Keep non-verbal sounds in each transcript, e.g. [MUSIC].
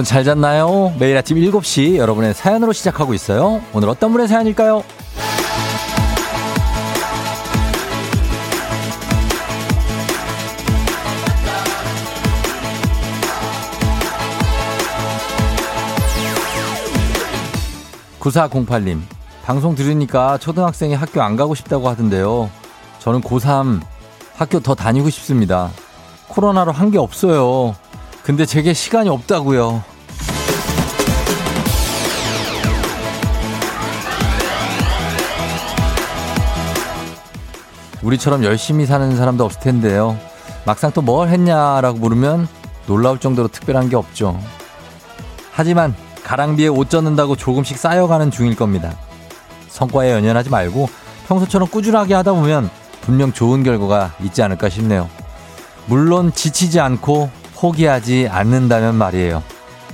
여러분 잘 잤나요? 매일 아침 7시 여러분의 사연으로 시작하고 있어요. 오늘 어떤 분의 사연일까요? 9408님, 방송 들으니까 초등학생이 학교 안 가고 싶다고 하던데요. 저는 고3 학교 더 다니고 싶습니다. 코로나로 한 게 없어요. 근데 제게 시간이 없다고요. 우리처럼 열심히 사는 사람도 없을 텐데요. 막상 또 뭘 했냐라고 물으면 놀라울 정도로 특별한 게 없죠. 하지만 가랑비에 옷 젖는다고 조금씩 쌓여가는 중일 겁니다. 성과에 연연하지 말고 평소처럼 꾸준하게 하다 보면 분명 좋은 결과가 있지 않을까 싶네요. 물론 지치지 않고 포기하지 않는다면 말이에요.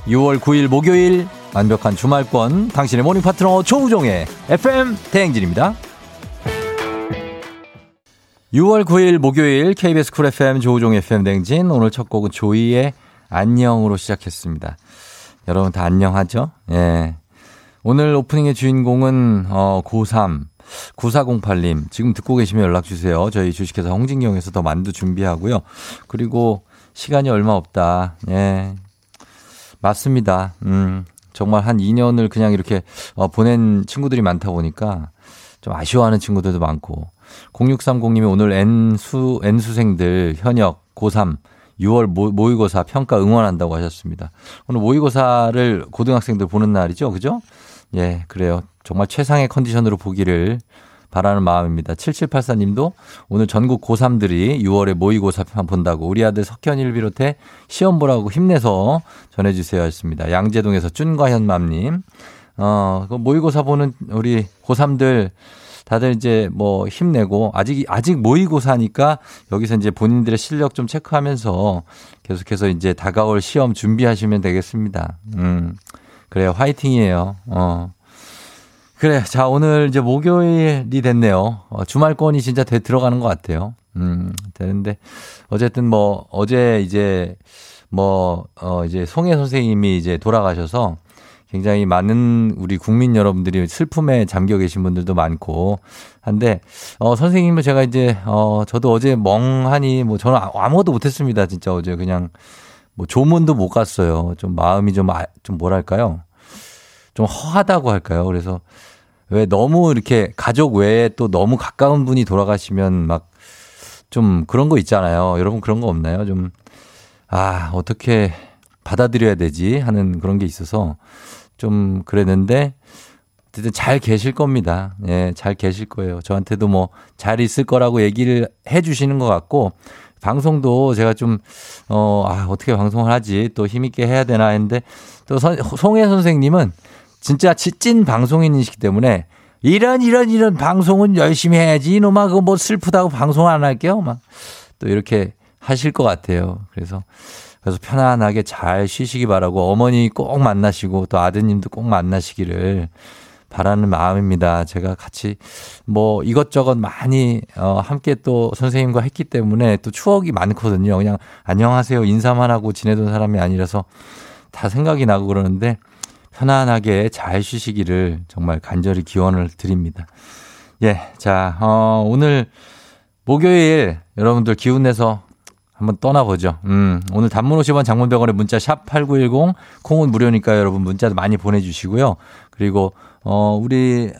6월 9일 목요일 완벽한 주말권 당신의 morning 파트너 조우종의 FM 대행진입니다. 6월 9일 목요일 KBS 쿨 FM 조우종 FM 대행진 오늘 첫 곡은 조이의 안녕으로 시작했습니다. 여러분 다 안녕하죠? 예. 오늘 오프닝의 주인공은 어 고3 9408님 지금 듣고 계시면 연락 주세요. 저희 주식회사 홍진경에서 더 만두 준비하고요. 그리고 시간이 얼마 없다. 예. 맞습니다. 음, 정말 한 2년을 그냥 이렇게 어, 보낸 친구들이 많다 보니까 좀 아쉬워하는 친구들도 많고. 0630님이 오늘 N수, N수생들 현역 고3 6월 모, 의고사 평가 응원한다고 하셨습니다. 오늘 모의고사를 고등학생들 보는 날이죠. 그죠? 예, 그래요. 정말 최상의 컨디션으로 보기를 바라는 마음입니다. 7784님도 오늘 전국 고3들이 6월에 모의고사 편 본다고 우리 아들 석현이를 비롯해 시험 보라고 힘내서 전해주세요 했습니다. 양재동에서 쭌과현맘님. 어, 그 모의고사 보는 우리 고3들 다들 이제 뭐 힘내고 아직 아직 모의고사니까 여기서 이제 본인들의 실력 좀 체크하면서 계속해서 이제 다가올 시험 준비하시면 되겠습니다. 음. 그래요. 화이팅이에요. 어. 그래. 자, 오늘 이제 목요일이 됐네요. 어, 주말권이 진짜 돼 들어가는 것 같아요. 음, 되는데 어쨌든 뭐 어제 이제 뭐 어 이제 송혜 선생님이 이제 돌아가셔서 굉장히 많은 우리 국민 여러분들이 슬픔에 잠겨 계신 분들도 많고 한데 어 선생님은 제가 이제 어 저도 어제 멍하니 뭐 저는 아무것도 못 했습니다. 진짜 어제 그냥 뭐 조문도 못 갔어요. 좀 마음이 좀, 아, 좀 뭐랄까요. 좀 허하다고 할까요. 그래서 왜 너무 이렇게 가족 외에 또 너무 가까운 분이 돌아가시면 막 좀 그런 거 있잖아요. 여러분 그런 거 없나요? 좀, 아, 어떻게 받아들여야 되지 하는 그런 게 있어서 좀 그랬는데 어쨌든 잘 계실 겁니다. 예, 잘 계실 거예요. 저한테도 뭐 잘 있을 거라고 얘기를 해 주시는 것 같고 방송도 제가 좀, 어, 아, 어떻게 방송을 하지? 또 힘있게 해야 되나 했는데 또 선, 송혜 선생님은 진짜 찐 방송인이시기 때문에 이런, 이런, 이런 방송은 열심히 해야지. 이놈아, 그거 뭐 슬프다고 방송 안 할게요. 막 또 이렇게 하실 것 같아요. 그래서 그래서 편안하게 잘 쉬시기 바라고 어머니 꼭 만나시고 또 아드님도 꼭 만나시기를 바라는 마음입니다. 제가 같이 뭐 이것저것 많이 어 함께 또 선생님과 했기 때문에 또 추억이 많거든요. 그냥 안녕하세요 인사만 하고 지내던 사람이 아니라서 다 생각이 나고 그러는데 편안하게 잘 쉬시기를 정말 간절히 기원을 드립니다. 예. 자, 어 오늘 목요일 여러분들 기운 내서 한번 떠나보죠. 음, 오늘 단문 50원 장문병원의 문자 샵 8910 콩은 무료니까 여러분 문자도 많이 보내주시고요. 그리고 어, 우리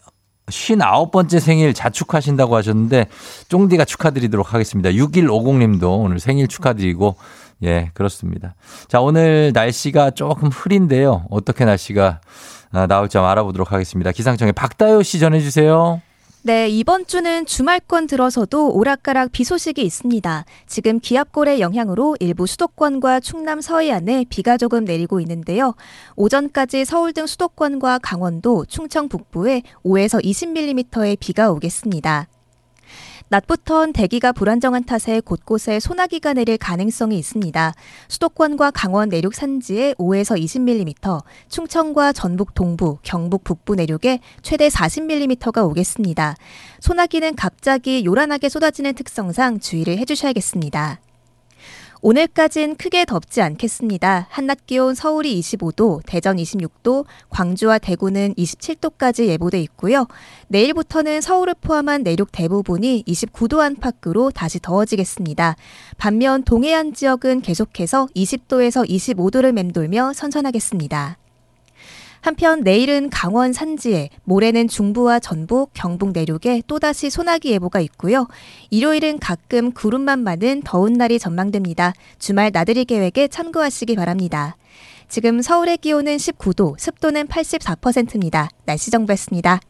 59번째 생일 자축하신다고 하셨는데 쫑디가 축하드리도록 하겠습니다. 6150님도 오늘 생일 축하드리고 예, 그렇습니다. 자, 오늘 날씨가 조금 흐린데요. 어떻게 날씨가 아, 나올지 알아보도록 하겠습니다. 기상청에 박다효 씨 전해주세요. 네, 이번 주는 주말권 들어서도 오락가락 비 소식이 있습니다. 지금 기압골의 영향으로 일부 수도권과 충남 서해안에 비가 조금 내리고 있는데요. 오전까지 서울 등 수도권과 강원도, 충청 북부에 5에서 20mm의 비가 오겠습니다. 낮부턴 대기가 불안정한 탓에 곳곳에 소나기가 내릴 가능성이 있습니다. 수도권과 강원 내륙 산지에 5에서 20mm, 충청과 전북 동부, 경북 북부 내륙에 최대 40mm가 오겠습니다. 소나기는 갑자기 요란하게 쏟아지는 특성상 주의를 해주셔야겠습니다. 오늘까진 크게 덥지 않겠습니다. 한낮 기온 서울이 25도, 대전 26도, 광주와 대구는 27도까지 예보돼 있고요. 내일부터는 서울을 포함한 내륙 대부분이 29도 안팎으로 다시 더워지겠습니다. 반면 동해안 지역은 계속해서 20도에서 25도를 맴돌며 선선하겠습니다. 한편 내일은 강원 산지에, 모레는 중부와 전북, 경북 내륙에 또다시 소나기 예보가 있고요. 일요일은 가끔 구름만 많은 더운 날이 전망됩니다. 주말 나들이 계획에 참고하시기 바랍니다. 지금 서울의 기온은 19도, 습도는 84%입니다. 날씨 정보였습니다.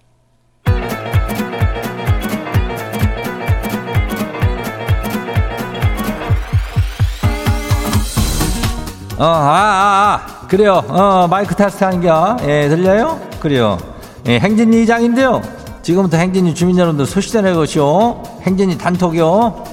어, 아, 아, 아. 그래요. 어, 마이크 테스트 하는겨. 예, 들려요? 그래요. 예, 행진이 이장인데요. 지금부터 행진이 주민 여러분들 소식 전해보시오. 행진이 단톡이요.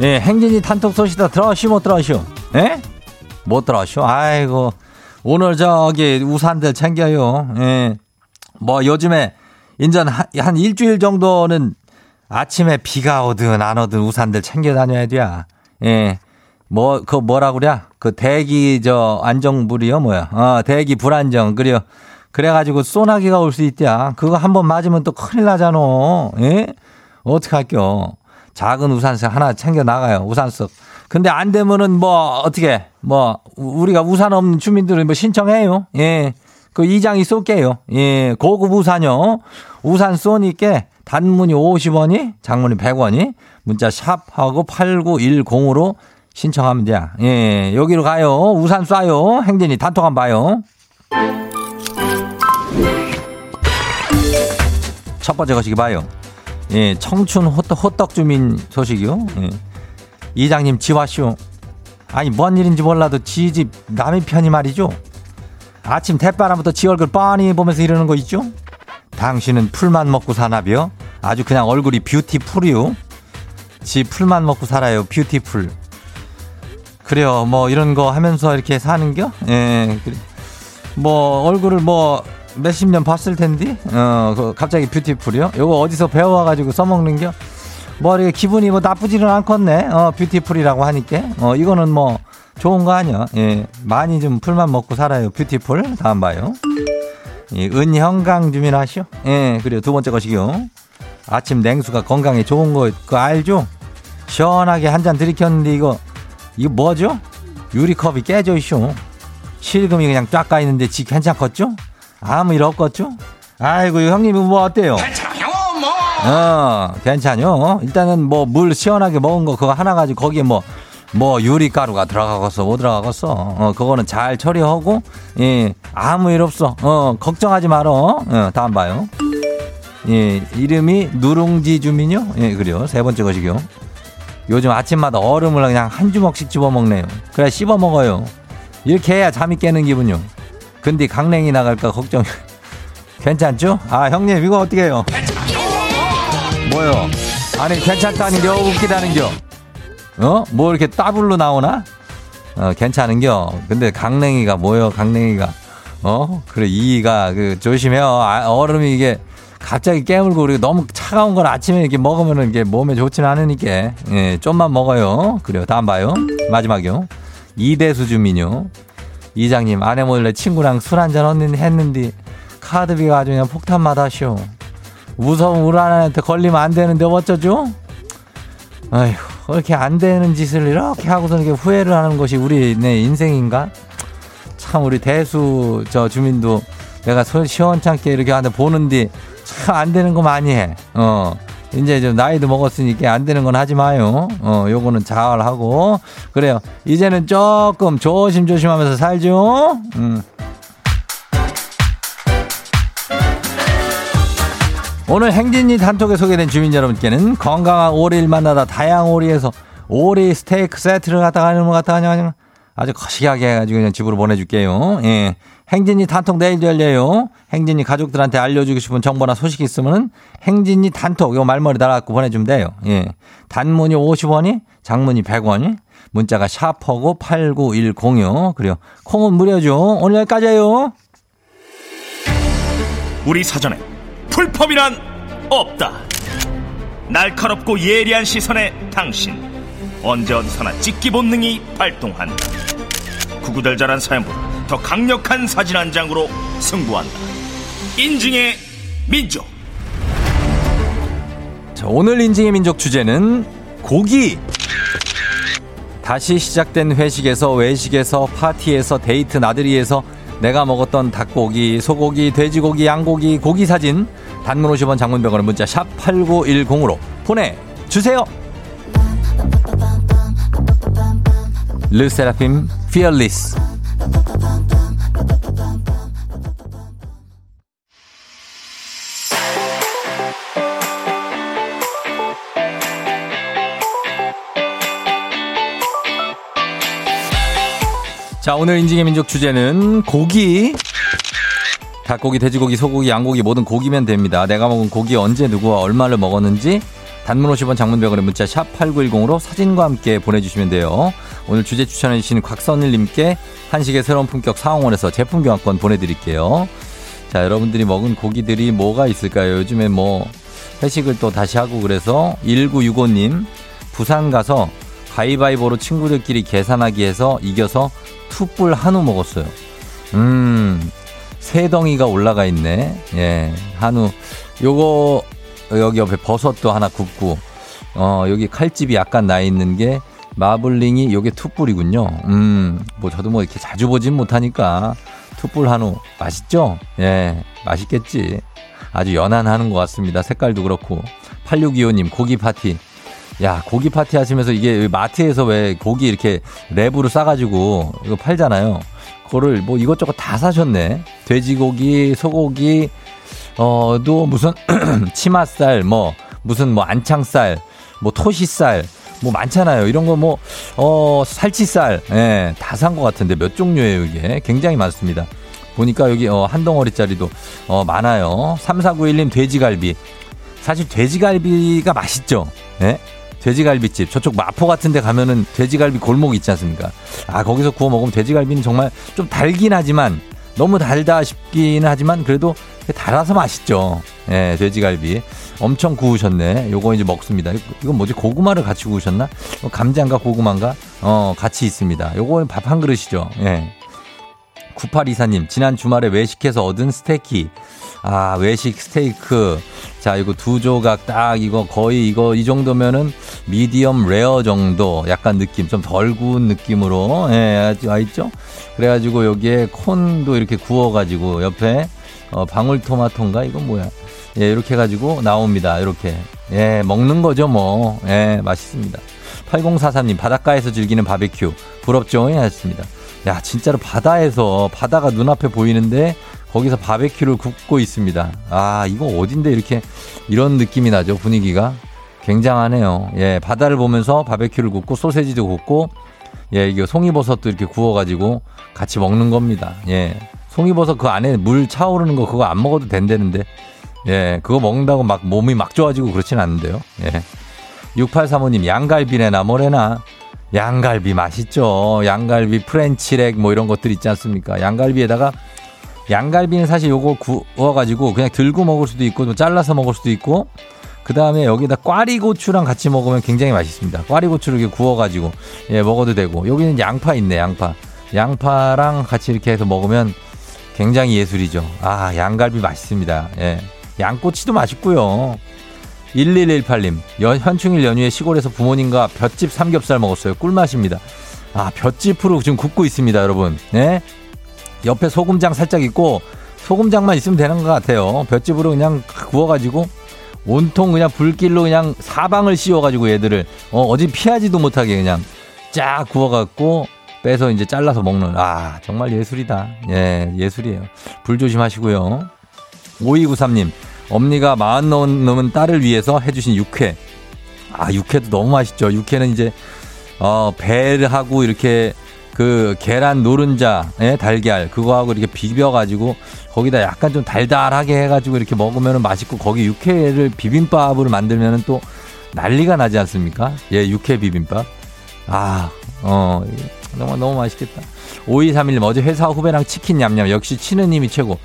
예, 행진이 단톡 소식 다 들어오시오, 못 들어오시오? 예? 못 들어오시오? 아이고. 오늘 저기 우산들 챙겨요. 예. 뭐 요즘에 인전 한, 한 일주일 정도는 아침에 비가 오든 안 오든 우산들 챙겨 다녀야 돼야. 예. 뭐, 그 뭐라 그래? 그 대기 저 안정불이요 뭐야? 어, 대기 불안정. 그래요. 그래가지고 소나기가 올 수 있대야. 그거 한 번 맞으면 또 큰일 나잖아. 예? 어떡할겨. 작은 우산석 하나 챙겨 나가요. 우산석. 근데 안 되면은 뭐 어떻게 뭐 우리가 우산 없는 주민들은 뭐 신청해요. 예. 그 이장이 쏠게요. 예. 고급 우산요. 우산 쏘니까 단문이 50원이, 장문이 100원이, 문자 샵하고 8910으로 신청하면 돼. 예. 여기로 가요. 우산 쏴요. 행진이 단톡 한번 봐요. 첫 번째 거시기 봐요. 예. 청춘 호떡, 호떡 주민 소식이요. 예. 이장님 지와쇼. 아니 뭔 일인지 몰라도 지집 남의 편이 말이죠. 아침 댓바람부터 지 얼굴 뻔히 보면서 이러는 거 있죠? 당신은 풀만 먹고 사나비요? 아주 그냥 얼굴이 beautiful이요. 지 풀만 먹고 살아요. Beautiful. 그래요. 뭐 이런 거 하면서 이렇게 사는겨? 예. 그래. 뭐 얼굴을 뭐 몇십 년 봤을 텐데. 어, 그 갑자기 beautiful이요? 요거 어디서 배워와 가지고 써먹는겨? 뭐 이렇게 기분이 뭐 나쁘지는 않겠네. 어, beautiful이라고 하니까. 어, 이거는 뭐 좋은 거 아니야. 예. 많이 좀 풀만 먹고 살아요. Beautiful. 다음 봐요. 예, 은형강 주민 하시오. 예, 그리고 두 번째 것이요. 아침 냉수가 건강에 좋은 거, 그거 알죠? 시원하게 한 잔 들이켰는데 이거, 이거 뭐죠? 유리컵이 깨져 있쇼. 실금이 그냥 쫙가 있는데 지 괜찮겠죠? 아무 일 없겠죠? 아이고, 형님, 뭐 어때요? 어, 괜찮요. 일단은 뭐 물 시원하게 먹은 거 그거 하나 가지고 거기에 뭐, 뭐 유리가루가 들어가겠어, 뭐 들어가겠어. 어, 그거는 잘 처리하고, 예, 아무 일 없어. 어, 걱정하지 말어. 어, 다음 봐요. 예, 이름이 누룽지 주민요? 예, 그래요. 세 번째 것이요. 요즘 아침마다 얼음을 그냥 한 주먹씩 집어 먹네요. 그래, 씹어 먹어요. 이렇게 해야 잠이 깨는 기분요. 근데 강냉이 나갈까 걱정. [LAUGHS] 괜찮죠? 아, 형님, 이거 어떻게 해요? 뭐요? 아니 괜찮다는 겨 웃기다는 겨 어? 뭐 이렇게 따블로 나오나? 어 괜찮은겨. 근데 강냉이가 뭐요? 강냉이가. 어? 그래 이가 그 조심해요. 아, 얼음이 이게 갑자기 깨물고 그리고 너무 차가운 걸 아침에 이렇게 먹으면은 이게 몸에 좋지는 않으니까. 예 좀만 먹어요. 그래요. 다음 봐요. 마지막이요. 이대수 주민요. 이장님 아내 몰래 친구랑 술 한잔 했는데 카드비가 아주 그냥 폭탄 맛하쇼. 무서운 우라한테 걸리면 안 되는데 어쩌죠? 아휴, 그렇게 안 되는 짓을 이렇게 하고서 이렇게 후회를 하는 것이 우리 내 인생인가? 참 우리 대수 저 주민도 내가 시원찮게 이렇게 하는데 보는데 참안 되는 거 많이 해. 어. 이제 좀 나이도 먹었으니까 안 되는 건 하지 마요. 어, 요거는 잘 하고. 그래요. 이제는 조금 조심조심 하면서 살죠. 음. 오늘 행진이 단톡에 소개된 주민 여러분께는 건강한 오리를 만나다 다양한 오리에서 오리 스테이크 세트를 갖다가 하는 것 같아 그냥 아주 거시기하게 해가지고 그냥 집으로 보내줄게요. 예. 행진이 단톡 내일 열려요. 행진이 가족들한테 알려주고 싶은 정보나 소식 있으면은 행진이 단톡 요 말머리 달아갖고 보내주면 돼요. 예. 단문이 50원이, 장문이 100원이, 문자가 샤퍼고 89106. 그래요. 콩은 무료죠. 오늘 여기까지예요. 우리 사전에 풀펌이란 없다. 날카롭고 예리한 시선에 당신 언제 어디서나 찍기 본능이 발동한다. 구구절절한 사연보다 더 강력한 사진 한 장으로 승부한다. 인증의 민족. 자, 오늘 인증의 민족 주제는 고기. 다시 시작된 회식에서 외식에서 파티에서 데이트 나들이에서 내가 먹었던 닭고기, 소고기, 돼지고기, 양고기, 고기 사진 단문 50원 장문 100원의 문자 샵 8910으로 보내주세요. 르세라핌 Fearless 자, 오늘 인증의 민족 주제는 고기. 닭고기, 돼지고기, 소고기, 양고기 모든 고기면 됩니다. 내가 먹은 고기 언제 누구와 얼마를 먹었는지 단문 50원 장문병원의 문자 샵 8910으로 사진과 함께 보내주시면 돼요. 오늘 주제 추천해주신 곽선일님께 한식의 새로운 품격 상황원에서 제품 교환권 보내드릴게요. 자, 여러분들이 먹은 고기들이 뭐가 있을까요? 요즘에 뭐 회식을 또 다시 하고 그래서 1965님 부산 가서 가위바위보로 친구들끼리 계산하기 해서 이겨서 투뿔 한우 먹었어요. 음, 세 덩이가 올라가 있네. 예, 한우. 요거, 여기 옆에 버섯도 하나 굽고, 어, 여기 칼집이 약간 나 있는 게 마블링이 요게 투뿔이군요. 음, 뭐 저도 뭐 이렇게 자주 보진 못하니까 투뿔 한우 맛있죠? 예, 맛있겠지. 아주 연한하는 것 같습니다. 색깔도 그렇고. 8625님, 고기 파티. 야, 고기 파티 하시면서 이게 마트에서 왜 고기 이렇게 랩으로 싸가지고 이거 팔잖아요. 그거를 뭐 이것저것 다 사셨네. 돼지고기, 소고기, 어, 또 무슨 [CLEARS THROAT] 치맛살, 뭐, 무슨 뭐 안창살, 뭐 토시살, 뭐 많잖아요. 이런 거 뭐, 어, 살치살, 예, 다 산 것 같은데 몇 종류예요, 이게. 굉장히 많습니다. 보니까 여기, 어, 한 덩어리짜리도, 어, 많아요. 3491님 돼지갈비. 사실 돼지갈비가 맛있죠. 예? 돼지갈비집 저쪽 마포 같은 데 가면은 돼지갈비 골목 있지 않습니까? 아 거기서 구워 먹으면 돼지갈비는 정말 좀 달긴 하지만 너무 달다 싶기는 하지만 그래도 달아서 맛있죠. 예, 돼지갈비. 엄청 구우셨네. 요거 이제 먹습니다. 이건 뭐지? 고구마를 같이 구우셨나? 어, 감자인가 고구마인가? 어, 같이 있습니다. 요거 밥한 그릇이죠. 예. 9824님, 지난 주말에 외식해서 얻은 스테이키. 아, 외식 스테이크. 자, 이거 두 조각 딱 이거 거의 이거 이 정도면은 미디엄 레어 정도 약간 느낌 좀 덜 구운 느낌으로 예, 와 있죠? 그래가지고 여기에 콘도 이렇게 구워가지고 옆에 어, 방울토마토인가 이건 뭐야? 예, 이렇게 해가지고 나옵니다. 이렇게 예, 먹는 거죠 뭐. 예, 맛있습니다. 8043님 바닷가에서 즐기는 바베큐 부럽죠? 예, 하셨습니다. 야, 진짜로 바다에서 바다가 눈앞에 보이는데 거기서 바베큐를 굽고 있습니다. 아, 이거 어딘데 이렇게 이런 느낌이 나죠, 분위기가. 굉장하네요. 예, 바다를 보면서 바베큐를 굽고 소세지도 굽고 예, 이게 송이버섯도 이렇게 구워가지고 같이 먹는 겁니다. 예. 송이버섯 그 안에 물 차오르는 거 그거 안 먹어도 된다는데. 예, 그거 먹는다고 막 몸이 막 좋아지고 그렇진 않은데요. 예. 6835님, 양갈비네 나 뭐래나. 양갈비 맛있죠. 양갈비, French rack 뭐 이런 것들 있지 않습니까? 양갈비에다가 양갈비는 사실 요거 구워가지고 그냥 들고 먹을 수도 있고 또 잘라서 먹을 수도 있고 그 다음에 여기다 꽈리고추랑 같이 먹으면 굉장히 맛있습니다. 꽈리고추를 이렇게 구워가지고 예 먹어도 되고 여기는 양파 있네 양파 양파랑 같이 이렇게 해서 먹으면 굉장히 예술이죠. 아 양갈비 맛있습니다. 예 양꼬치도 맛있고요. 1118님 연, 현충일 연휴에 시골에서 부모님과 볏짚 삼겹살 먹었어요. 꿀맛입니다. 아 볏짚으로 지금 굽고 있습니다, 여러분. 네 옆에 소금장 살짝 있고 소금장만 있으면 되는 것 같아요. 볏짚으로 그냥 구워가지고 온통 그냥 불길로 그냥 사방을 씌워가지고 얘들을 어, 어디 피하지도 못하게 그냥 쫙 구워갖고 빼서 이제 잘라서 먹는 아 정말 예술이다. 예 예술이에요. 불 조심하시고요. 5293님 엄니가 마흔 넘은 딸을 위해서 해주신 육회 아 육회도 너무 맛있죠. 육회는 이제 어 배하고 이렇게 그 계란 노른자, 예, 달걀 그거하고 이렇게 비벼가지고 거기다 약간 좀 달달하게 해가지고 이렇게 먹으면 맛있고 거기 육회를 비빔밥으로 만들면 또 난리가 나지 않습니까? 예, 육회 비빔밥. 아, 어, 정말 너무 맛있겠다. 5231님, 어제 회사 후배랑 치킨 냠냠. 역시 치느님이 최고.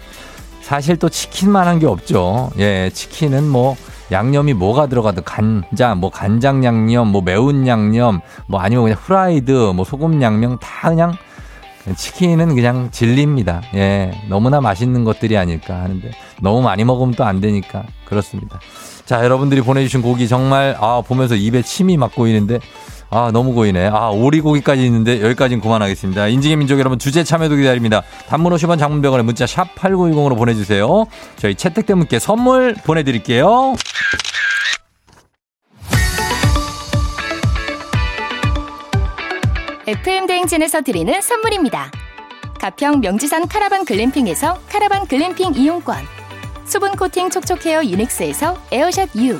사실 또 치킨만 한 게 없죠. 예, 치킨은 뭐, 양념이 뭐가 들어가도 간장, 뭐 간장 양념, 뭐 매운 양념, 뭐 아니면 그냥 후라이드, 뭐 소금 양념 다 그냥 치킨은 그냥 진리입니다. 예, 너무나 맛있는 것들이 아닐까 하는데 너무 많이 먹으면 또 안 되니까 그렇습니다. 자, 여러분들이 보내주신 고기 정말 아 보면서 입에 침이 막 고이는데 아, 너무 고이네. 아, 오리고기까지 있는데 여기까지는 그만하겠습니다. 인지의 민족 여러분 주제 참여도 기다립니다. 단문 50원 장문병원에 문자 샵 8910으로 보내주세요. 저희 채택된 분께 선물 보내드릴게요. FM 대행진에서 드리는 선물입니다. 가평 명지산 카라반 글램핑에서 카라반 글램핑 이용권. 수분 코팅 촉촉 헤어 유닉스에서 에어샷 U.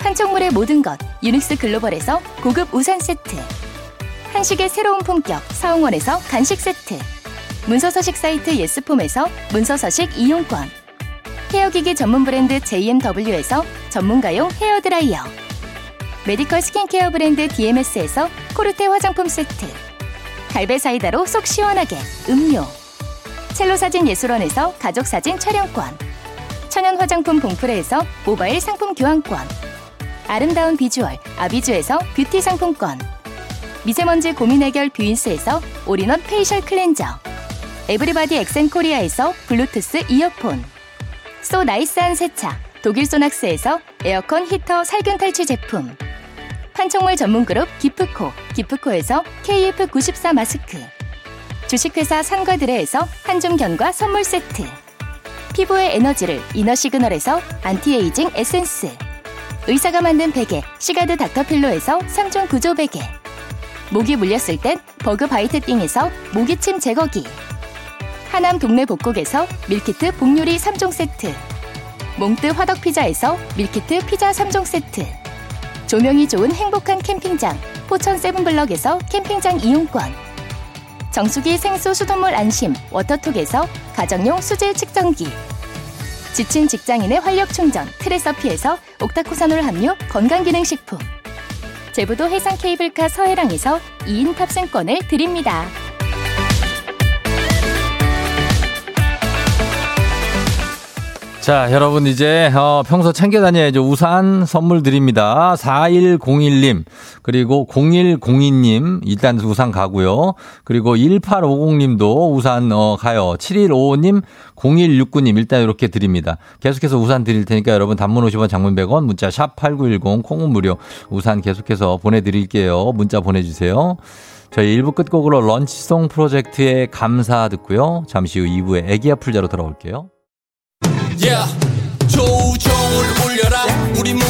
한총물의 모든 것 유닉스 글로벌에서 고급 우산 세트. 한식의 새로운 품격 사홍원에서 간식 세트. 문서서식 사이트 예스폼에서 문서서식 이용권. 헤어기기 전문 브랜드 JMW에서 전문가용 헤어드라이어. medical skincare 브랜드 DMS에서 코르테 화장품 세트. 갈배 사이다로 속 시원하게 음료. 첼로 사진 예술원에서 가족 사진 촬영권. 천연 화장품 봉프레에서 모바일 상품 교환권. 아름다운 비주얼 아비주에서 뷰티 상품권. 미세먼지 고민 해결 뷰인스에서 all-in-one facial cleanser. 에브리바디 엑센코리아에서 블루투스 이어폰. so nice한 세차 독일 소낙스에서 에어컨 히터 살균 탈취 제품. 판촉물 전문 그룹 기프코, 기프코에서 KF94 마스크. 주식회사 상과드레에서 한줌견과 선물 세트. 피부의 에너지를 이너 시그널에서 안티에이징 에센스. 의사가 만든 베개 시가드 닥터필로에서 3종 구조 베개. 모기 물렸을 땐 버그 바이트 띵에서 모기침 제거기. 하남 동네 복국에서 밀키트 복요리 3종 세트. 몽뜨 화덕 피자에서 밀키트 피자 3종 세트. 조명이 좋은 행복한 캠핑장 포천 세븐블럭에서 캠핑장 이용권 정수기 생수 수돗물 안심 워터톡에서 가정용 수질 측정기 지친 직장인의 활력 충전 트레서피에서 옥타코사놀 함유 건강기능식품 제부도 해상 케이블카 서해랑에서 2인 탑승권을 드립니다. 자, 여러분 이제 어, 평소 챙겨 다녀야죠. 우산 선물 드립니다. 4101님, 그리고 0102님 일단 우산 가고요. 그리고 1850님도 우산 어, 가요. 7155님, 0169님 일단 이렇게 드립니다. 계속해서 우산 드릴 테니까 여러분 단문 50원 장문 100원 문자 샵 8910 콩은 무료 우산 계속해서 보내 드릴게요. 문자 보내 주세요. 저희 1부 끝곡으로 런치송 프로젝트의 감사 듣고요. 잠시 후 2부에 애기야 풀자로 돌아올게요. 울려라? 우리 모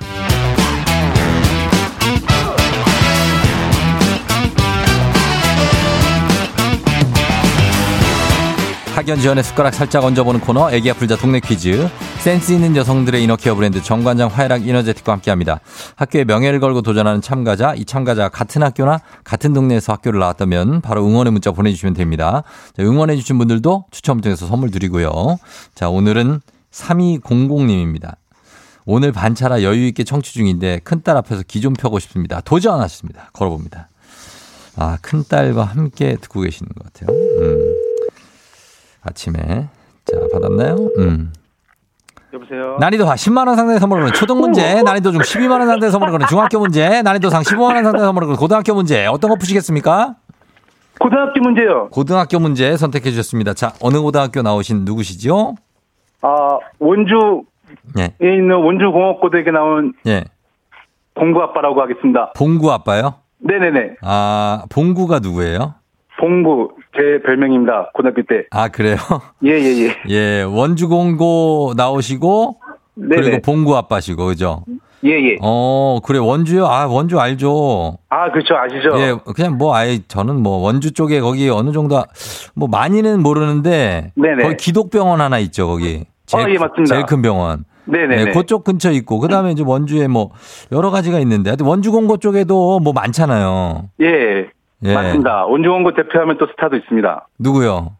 학연지원의 숟가락 살짝 얹어보는 코너 애기 아플자 동네 퀴즈 센스 있는 여성들의 이너케어 브랜드 정관장 화해락 이너제틱과 함께합니다. 학교에 명예를 걸고 도전하는 참가자 이 참가자가 같은 학교나 같은 동네에서 학교를 나왔다면 바로 응원의 문자 보내주시면 됩니다. 자, 응원해 주신 분들도 추첨 통해서 선물 드리고요. 자 오늘은 3200님입니다. 오늘 반차라 여유 있게 청취 중인데 큰딸 앞에서 기좀 펴고 싶습니다. 도전하셨습니다. 걸어봅니다. 아, 큰딸과 함께 듣고 계시는 것 같아요. 음. 아침에. 자, 받았나요? 음. 여보세요. 난이도 하 10만 원 상당의 선물을 거는 초등 문제, 난이도 중 12만 원 상당의 선물을 거는 중학교 문제, 난이도 상 15만 원 상당의 선물을 거는 고등학교 문제. 어떤 거 푸시겠습니까? 고등학교 문제요. 고등학교 문제 선택해 주셨습니다. 자, 어느 고등학교 나오신 누구시죠? 아 원주에 예. 있는 원주공업고등에 나온 예. 봉구 아빠라고 하겠습니다. 봉구 아빠요? 네네네. 아, 봉구가 누구예요? 봉구 제 별명입니다. 고등학교 때. 아, 그래요? 예 예 예. [LAUGHS] 예, 원주공고 나오시고, 네네. 그리고 봉구 아빠시고, 그죠? 예 예. 어, 그래, 원주요? 아, 원주 알죠. 아 그렇죠 아시죠? 예, 그냥 뭐, 아예, 저는 뭐, 원주 쪽에 거기 어느 정도, 뭐, 많이는 모르는데, 네네. 거기 기독병원 하나 있죠, 거기. 어, 예, 맞습니다. 제일 큰 병원. 네네네. 네, 그쪽 근처에 있고, 그 다음에 이제 원주에 뭐, 여러 가지가 있는데, 하여튼 원주 공고 쪽에도 뭐 많잖아요. 예. 예. 맞습니다. 원주공고 대표하면 또 스타도 있습니다. 누구요?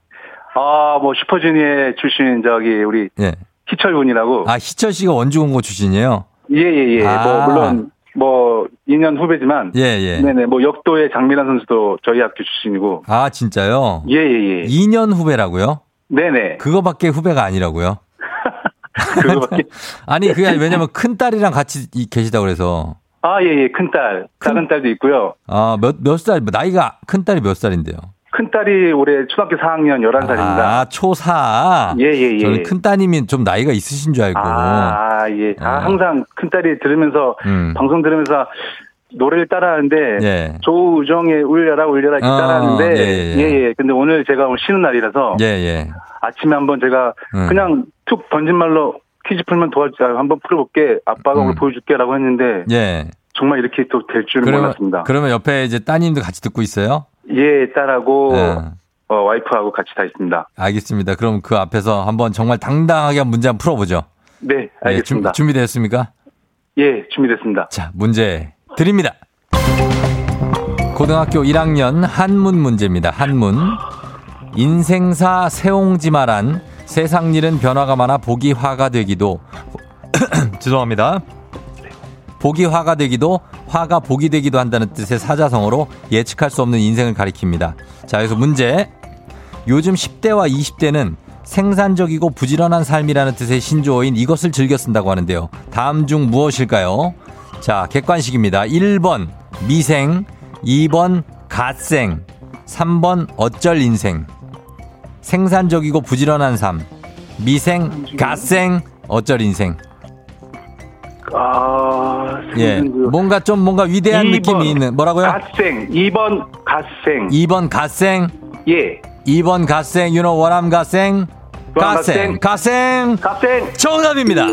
아 뭐 슈퍼주니어 출신 저기 우리 예. 희철 군이라고. 아, 희철 씨가 원주공고 출신이에요? 예 예 예. 아. 뭐 물론 뭐 2년 후배지만. 예, 예. 네네. 뭐 역도의 장미란 선수도 저희 학교 출신이고. 아, 진짜요? 예 예 예. 2년 후배라고요? 네네. 그거밖에 후배가 아니라고요? [LAUGHS] 그거밖에. [LAUGHS] 아니, 그게 아니, 왜냐면 큰 딸이랑 같이 이- 계시다고 그래서. 아, 예, 예. 큰딸. 작은 딸도 있고요. 아, 몇, 몇 살, 나이가, 큰 딸이 몇 살인데요? 큰 딸이 올해 초등학교 4학년 11살입니다. 아, 초4. 예, 예, 예. 저는 큰 따님이 좀 나이가 있으신 줄 알고. 아, 예. 아, 아. 항상 큰 딸이 들으면서, 음. 방송 들으면서 노래를 따라하는데, 예. 조우정의 울려라, 울려라 이렇게 어, 따라하는데, 예, 예, 예, 예. 예. 근데 오늘 제가 오늘 쉬는 날이라서, 예, 예. 아침에 한번 제가 음. 그냥 툭 던진 말로 퀴즈 풀면 도와주자. 한번 풀어볼게. 아빠가 음. 오늘 보여줄게. 라고 했는데, 예. 정말 이렇게 또 될 줄은 그러면, 몰랐습니다. 그러면 옆에 이제 따님도 같이 듣고 있어요? 예, 딸하고, 예. 어, 와이프하고 같이 다 있습니다. 알겠습니다. 그럼 그 앞에서 한번 정말 당당하게 한 문제 한번 풀어보죠. 네, 예, 알겠습니다. 준, 비되었습니까 예, 준비됐습니다. 자, 문제 드립니다. 고등학교 1학년 한문 문제입니다. 한문. 인생사 세옹지마란 세상 일은 변화가 많아 보기 화가 되기도 [CLEARS THROAT] 죄송합니다. 보기 화가 되기도 화가 복이 되기도 한다는 뜻의 사자성어로 예측할 수 없는 인생을 가리킵니다. 자, 여기서 문제. 요즘 10대와 20대는 생산적이고 부지런한 삶이라는 뜻의 신조어인 이것을 즐겨 쓴다고 하는데요. 다음 중 무엇일까요? 자, 객관식입니다. 1번 미생, 2번 갓생, 3번 어쩔 인생. 생산적이고 부지런한 삶. 미생, 갓생, 어쩔 인생. 아, 예. 그 뭔가 좀 뭔가 위대한 2번 느낌이 있는 뭐라고요? 갓생, 2번 갓생. 2번 갓생, 예. 2번 갓생, you know what I'm 갓생? 갓생, 갓생, 갓생. 정답입니다.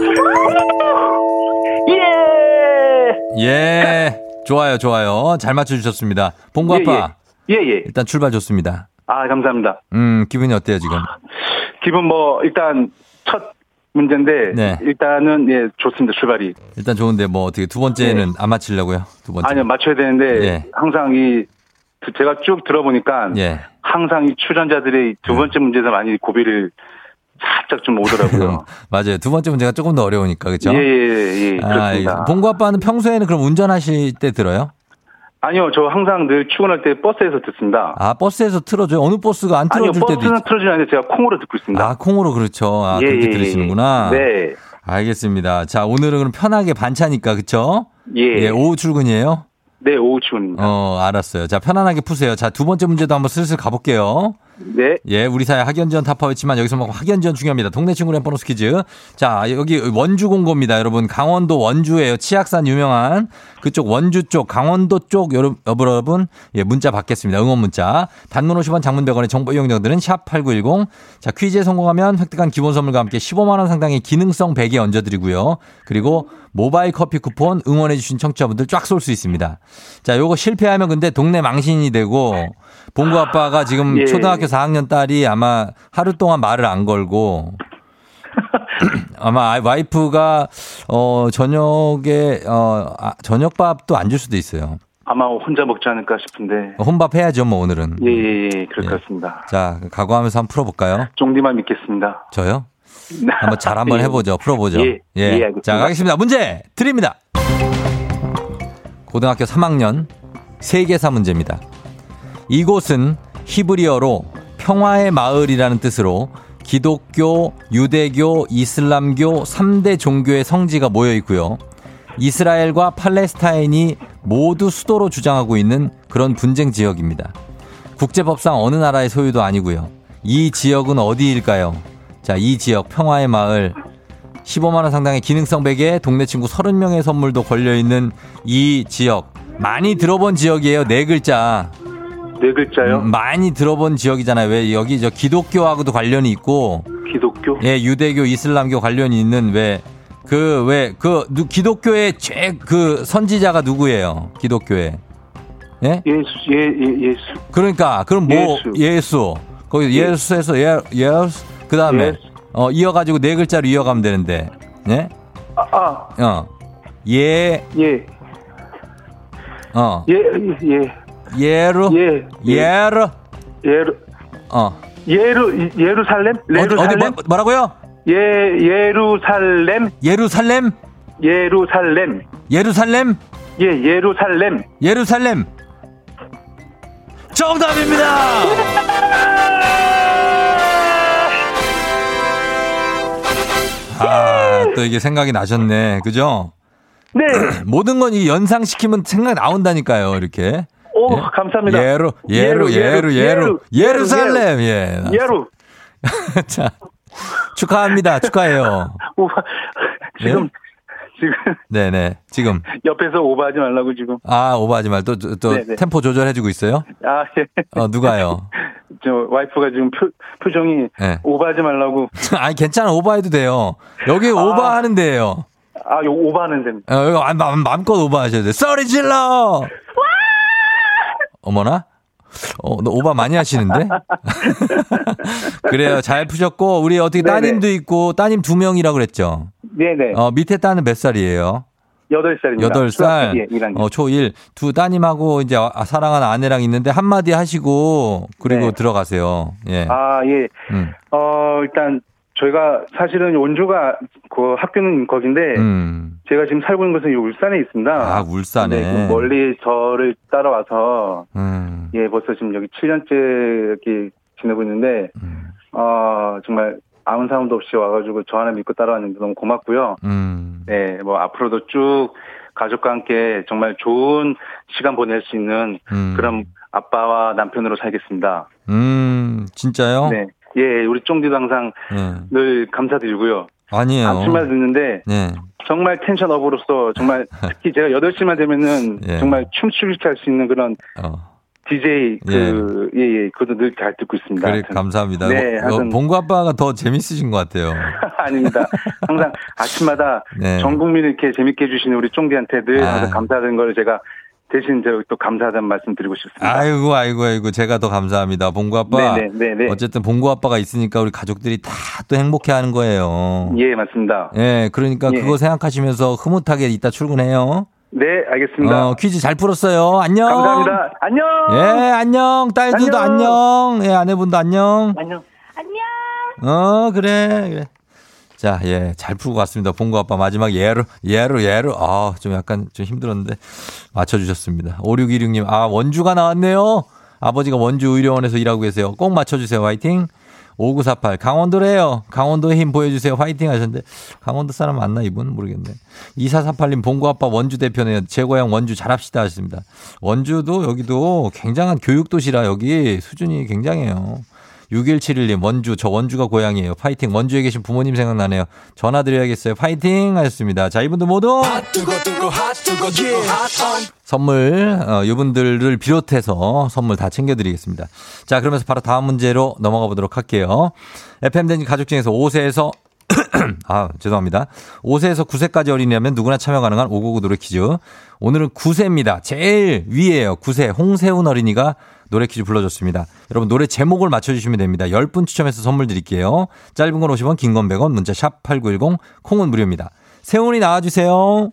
예! 예. 좋아요, 좋아요. 잘 맞춰 주셨습니다. 봉구 예, 아빠. 예, 예. 일단 출발 좋습니다. 아, 감사합니다. 음, 기분이 어때요, 지금? 기분 뭐, 일단, 첫 문제인데, 네. 일단은, 예, 좋습니다, 출발이. 일단 좋은데, 뭐, 어떻게 두 번째는 안 맞히려고요? 두 번째. 네. 아니요, 맞춰야 되는데, 예. 항상 이, 그 제가 쭉 들어보니까, 예. 항상 이 출연자들의 두 번째 문제에서 많이 고비를 살짝 좀 오더라고요. [LAUGHS] 맞아요. 두 번째 문제가 조금 더 어려우니까, 그죠? 예, 예, 예, 아, 그렇습니다. 봉구 아빠는 평소에는 그럼 운전하실 때 들어요? 아니요, 저 항상 늘 출근할 때 버스에서 듣습니다. 아, 버스에서 틀어줘요? 어느 버스가 안 아니요, 틀어줄 때도 버스는? 틀어주지 않는데 제가 콩으로 듣고 있습니다. 아, 콩으로 그렇죠. 아, 예, 그렇게 예, 예. 들으시는구나. 네. 알겠습니다. 자, 오늘은 그럼 편하게 반차니까, 그쵸? 예. 예, 오후 출근이에요? 네, 오후 출근입니다. 어, 알았어요. 자, 편안하게 푸세요. 자, 두 번째 문제도 한번 슬슬 가볼게요. 네. 예, 우리 사회 학연지원 타파였지만 여기서 뭐 학연지원 중요합니다. 동네 친구랑 보너스 퀴즈. 자, 여기 원주 공고입니다. 여러분, 강원도 원주예요. 치악산 유명한 그쪽 원주 쪽, 강원도 쪽 여러분, 여러분, 예, 문자 받겠습니다. 응원 문자. 단문 50원 장문 100원의 정보 이용자들은 샵 8910. 자, 퀴즈에 성공하면 획득한 기본 선물과 함께 15만 원 상당의 기능성 베개 얹어 드리고요. 그리고 모바일 커피 쿠폰 응원해 주신 청취자분들 쫙 쏠 수 있습니다. 자, 요거 실패하면 근데 동네 망신이 되고, 봉구 아빠가 지금 예. 초등학교 4학년 딸이 아마 하루 동안 말을 안 걸고, [LAUGHS] 아마 와이프가 어 저녁에 어 아, 저녁밥도 안 줄 수도 있어요. 아마 혼자 먹지 않을까 싶은데. 혼밥 해야죠, 뭐 오늘은. 예, 예, 예. 그럴 예. 것 같습니다. 자, 각오하면서 한번 풀어볼까요? 쫑디만 믿겠습니다. 저요? 한번 잘 한번 [LAUGHS] 예. 해보죠. 풀어보죠. 예, 예, 알겠습니다. 자, 가겠습니다. 문제 드립니다. 고등학교 3학년 세계사 문제입니다. 이곳은 히브리어로 평화의 마을이라는 뜻으로 기독교, 유대교, 이슬람교 3대 종교의 성지가 모여 있고요. 이스라엘과 팔레스타인이 모두 수도로 주장하고 있는 그런 분쟁 지역입니다. 국제법상 어느 나라의 소유도 아니고요. 이 지역은 어디일까요? 자, 이 지역 평화의 마을 15만 원 상당의 기능성 베개, 동네 친구 30명의 선물도 걸려 있는 이 지역. 많이 들어본 지역이에요. 네 글자. 네 글자요? 음, 많이 들어본 지역이잖아요. 왜 여기 저 기독교하고도 관련이 있고 기독교? 예, 유대교, 이슬람교 관련이 있는 왜 그 왜 그 기독교의 최그 선지자가 누구예요? 기독교의. 예? 예수, 예, 예, 예수. 그러니까 그럼 뭐 예수. 예수. 거기 예. 예수에서 예 예수 그다음에 예수. 어 이어 가지고 네 글자로 이어가면 되는데. 예? 아, 아, 어. 예, 예, 어. 예, 예, 예루. 예, 예, 예루. 예루, 어. 예루, 예루살렘? 어디, 어디 예루살렘? 뭐, 뭐라고요? 예, 예루살렘? 예루살렘? 예루살렘. 예루살렘? 예, 예루살렘. 예루살렘. 정답입니다. 아, 또 이게 생각이 나셨네. 그죠? 네. [CLEARS THROAT] 모든 건 이 연상시키면 생각 나온다니까요, 이렇게. 오, 예? 감사합니다. 예루, 예루, 예루, 예루, 예루 살렘, 예. 예루. [LAUGHS] 자, 축하합니다. 축하해요. [LAUGHS] 오바. 지금, 예? 지금 네네. 지금. 옆에서 오버하지 말라고 지금. 아, 오버하지 말. 또, 또, 또 네네. 템포 조절해주고 있어요? 아, 예. 어, 누가요? [LAUGHS] 저 와이프가 지금 표, 표정이 예. 오버하지 말라고. 아니, 괜찮아. 오버해도 돼요. 여기 오버하는 데예요 아, 요 오버하는 데입니다. 어, 이거 마- 마음껏 오버하셔야 돼. 소리 질러! 어머나? 어, 너 오버 많이 하시는데? [LAUGHS] 그래요. 잘 푸셨고, 우리 어떻게 네네. 따님도 있고, 따님 두 명이라고 그랬죠? 네네. 어, 밑에 딸은 몇 살이에요? 여덟 살입니다. 여덟 살, 예, 1학년. 어, 초1. 두 따님하고 이제 아- 사랑하는 아내랑 있는데 한마디 하시고, 그리고 네. 들어가세요. 예. 아, 예. 음. 어, 일단 저희가 사실은 원주가 그 학교는 거긴데 음. 제가 지금 살고 있는 곳은 이 울산에 있습니다. 아, 울산에. 네, 좀 멀리 저를 따라와서 음. 예, 벌써 지금 여기 7년째 이렇게 지내고 있는데 음. 어, 정말 아무 사람도 없이 와가지고 저 하나 믿고 따라왔는데 너무 고맙고요. 음. 네, 뭐 앞으로도 쭉 가족과 함께 정말 좋은 시간 보낼 수 있는 음. 그런 아빠와 남편으로 살겠습니다. 음, 진짜요? 네. 예, 우리 쫑디도 항상 예. 늘 감사드리고요. 아니에요. 아침마다 듣는데 네. 정말 텐션 업으로서 정말 [LAUGHS] 특히 제가 8시만 되면은 예. 정말 춤추기 할수 있는 그런 어. DJ 그, 예, 예, 그것도 늘 잘 듣고 있습니다. 그래. 감사합니다. 네, 어, 하여튼- 봉구 아빠가 더 재밌으신 것 같아요. [LAUGHS] 아닙니다. 항상 아침마다 네. 전 국민을 이렇게 재밌게 해주시는 우리 쫑디한테 늘 아. 항상 감사하다는 걸 제가 대신 제가 또 감사하다는 말씀 드리고 싶습니다. 아이고, 아이고, 아이고, 제가 더 감사합니다. 봉구 아빠. 네네, 네네. 어쨌든 봉구 아빠가 있으니까 우리 가족들이 다 또 행복해 하는 거예요. 예, 맞습니다. 예, 그러니까 예. 그거 생각하시면서 흐뭇하게 이따 출근해요. 네, 알겠습니다. 어, 퀴즈 잘 풀었어요. 안녕. 감사합니다. 안녕! 예, 안녕. 딸들도 안녕. 안녕. 예, 아내분도 안녕. 안녕. 어, 그래, 그래. 자, 예, 잘 풀고 갔습니다. 봉구 아빠 마지막 예로, 예로, 예로. 아, 좀 약간 좀 힘들었는데 맞춰주셨습니다. 5616님, 아, 원주가 나왔네요. 아버지가 원주 의료원에서 일하고 계세요. 꼭 맞춰주세요. 화이팅. 5948, 강원도래요. 강원도의 힘 보여주세요. 화이팅 하셨는데, 강원도 사람 맞나, 이분? 모르겠네. 2448님, 봉구 아빠 원주 대표네요. 제 고향 원주 잘합시다 하셨습니다. 원주도 여기도 굉장한 교육도시라 여기 수준이 굉장해요. 6171님, 원주, 저 원주가 고향이에요. 파이팅. 원주에 계신 부모님 생각나네요. 전화드려야겠어요. 파이팅! 하셨습니다. 자, 이분들 모두 선물, 어, 이분들을 비롯해서 선물 다 챙겨드리겠습니다. 자, 그러면서 바로 다음 문제로 넘어가 보도록 할게요. FMden지 가족 중에서 5세에서 아, 죄송합니다. 5세에서 9세까지 어린이라면 누구나 참여 가능한 599 노래 퀴즈. 오늘은 9세입니다. 제일 위에요. 9세 홍세훈 어린이가 노래 퀴즈 불러줬습니다. 여러분 노래 제목을 맞춰주시면 됩니다. 10분 추첨해서 선물 드릴게요. 짧은 건 50원, 긴 건 100원, 문자 샵 8910, 콩은 무료입니다. 세훈이 나와주세요.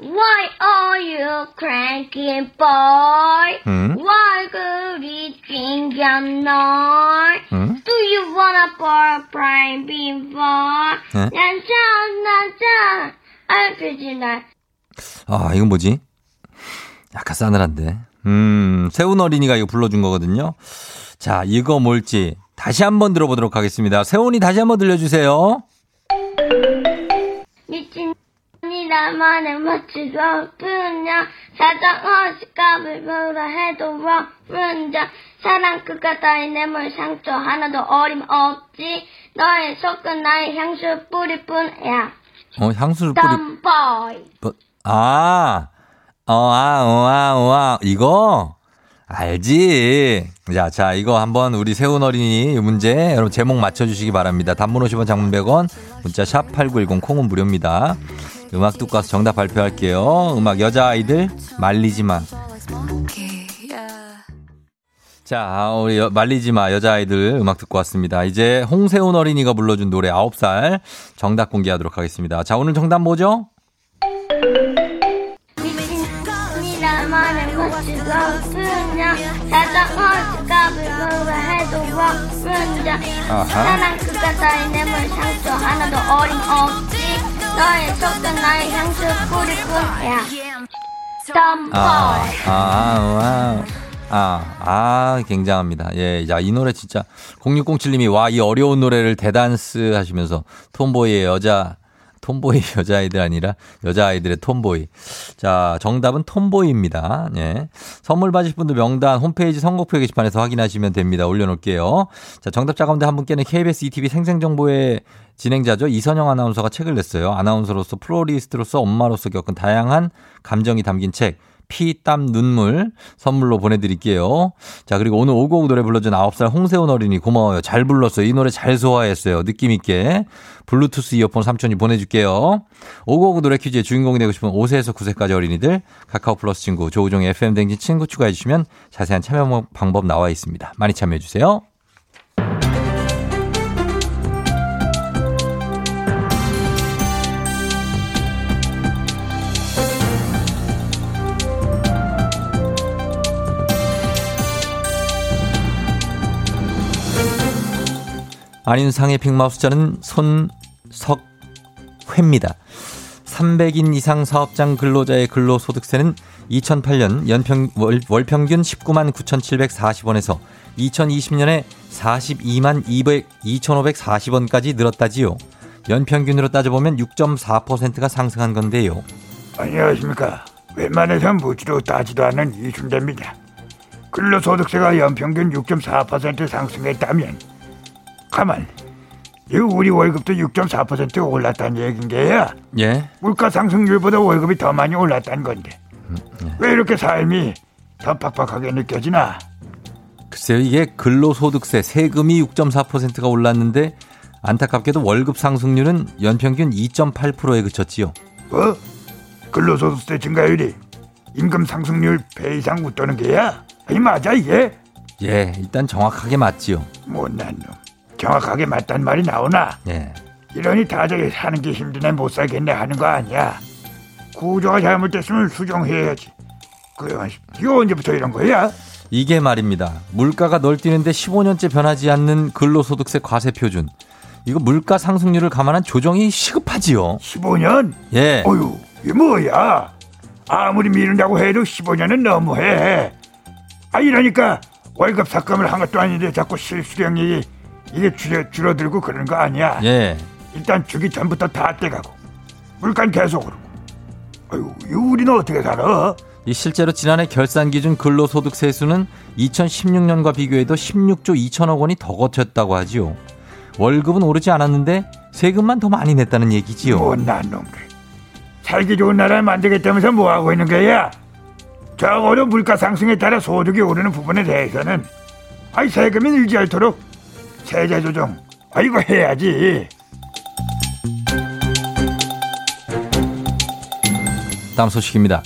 Why are you cranky boy? 음? Why 그리 찡겼널? 응? Do you wanna 볼 prime before? 네? 난참 알겠지 날 아, 이건 뭐지? 약간 싸늘한데. 음, 세훈 어린이가 이거 불러준 거거든요. 자, 이거 뭘지 다시 한번 들어보도록 하겠습니다. 세훈이 다시 한번 들려주세요. 미친 이라만에 멋지고 그냥 살짝 어색함을 뭐라 해도 모른다 사랑 끝과 다이 내물 상처 하나도 어림없지 너의 속은 나의 향수 뿌릴 뿐이야 어, 향수를 뿌리, 덤보이 뭐, 아, 어, 아, 어, 아, 어, 아, 이거? 알지. 자, 자, 이거 한번 우리 세훈 어린이 문제 여러분 제목 맞춰주시기 바랍니다. 단문 50원 장문 100원, 문자 샵 8910 콩은 무료입니다. 음악 듣고 와서 정답 발표할게요. 음악 여자아이들 말리지 마. 자, 우리 여- 말리지 마 여자아이들 음악 듣고 왔습니다. 이제 홍세훈 어린이가 불러준 노래 9살 정답 공개하도록 하겠습니다. 자, 오늘 정답 뭐죠? 그냥 살짝 어색함을 뭐라 해도 아하. 사랑 끝과 다이 내물 상처 하나도 어림없지 너의 속은 나의 향수 뿌릴 뿐이야 덤보이 아, 아, 아, 아, 아, 굉장합니다. 예, 자, 이 노래 진짜 0607님이 와, 이 어려운 노래를 대단스 하시면서 톰보이의 여자, 톰보이 [LAUGHS] 여자아이들 아니라 여자아이들의 톰보이. 자, 정답은 톰보이입니다. 예. 선물 받으실 분들 명단 홈페이지 선곡표 게시판에서 확인하시면 됩니다. 올려놓을게요. 자, 정답자 가운데 한 분께는 KBS ETV 생생정보의 진행자죠. 이선영 아나운서가 책을 냈어요. 아나운서로서 플로리스트로서 엄마로서 겪은 다양한 감정이 담긴 책. 피, 땀, 눈물 선물로 보내드릴게요. 자, 그리고 오늘 오곡 노래 불러준 9살 홍세훈 어린이 고마워요. 잘 불렀어요. 이 노래 잘 소화했어요. 느낌있게. 블루투스 이어폰 삼촌이 보내줄게요. 오곡 노래 퀴즈의 주인공이 되고 싶은 5세에서 9세까지 어린이들 카카오 플러스 친구 조우종의 FM댕진 친구 추가해주시면 자세한 참여 방법 나와 있습니다. 많이 참여해주세요. 안윤상의 빅마우스 저는 손석회입니다. 300인 이상 사업장 근로자의 근로소득세는 2008년 연평, 월, 월평균 19만 9,740원에서 2020년에 42만 200, 2,540원까지 늘었다지요. 연평균으로 따져보면 6.4%가 상승한 건데요. 안녕하십니까. 웬만해선 묻지도 따지도 않는 이순대입니다. 근로소득세가 연평균 6.4% 상승했다면 가만 이 우리 월급도 6.4% 올랐다는 얘긴 게야. 예? 물가 상승률보다 월급이 더 많이 올랐다는 건데 왜 이렇게 삶이 더 팍팍하게 느껴지나? 글쎄요, 이게 근로소득세 세금이 6.4%가 올랐는데 안타깝게도 월급 상승률은 연평균 2.8%에 그쳤지요. 뭐? 근로소득세 증가율이 임금 상승률 배 이상 웃도는 게야? 아니 맞아 이게? 예, 일단 정확하게 맞지요. 못난 놈. 정확하게 맞단 말이 나오나? 예. 이러니 다들 사는 게 힘드네 못 살겠네 하는 거 아니야. 구조가 잘못됐으면 수정해야지. 그래, 이거 언제부터 이런 거야? 이게 말입니다. 물가가 널뛰는데 15년째 변하지 않는 근로소득세 과세 표준. 이거 물가 상승률을 감안한 조정이 시급하지요. 15년? 예. 어휴, 이게 뭐야? 아무리 미룬다고 해도 15년은 너무해. 아, 이러니까 월급 삭감을 한 것도 아닌데 자꾸 실수령이 이게 줄여, 줄어들고 그러는 거 아니야? 예. 일단 주기 전부터 다 떼가고 물가는 계속 오르고 아유, 이 우리는 어떻게 살아? 이 실제로 지난해 결산 기준 근로소득 세수는 2016년과 비교해도 16조 2천억 원이 더 거쳤다고 하지요. 월급은 오르지 않았는데 세금만 더 많이 냈다는 얘기지요. 못난 놈들. 살기 좋은 나라를 만들겠다면서 뭐 하고 있는 거야? 적어도 물가 상승에 따라 소득이 오르는 부분에 대해서는 아이 세금이 늘지 않도록 세제 조정 아 이거 해야지. 다음 소식입니다.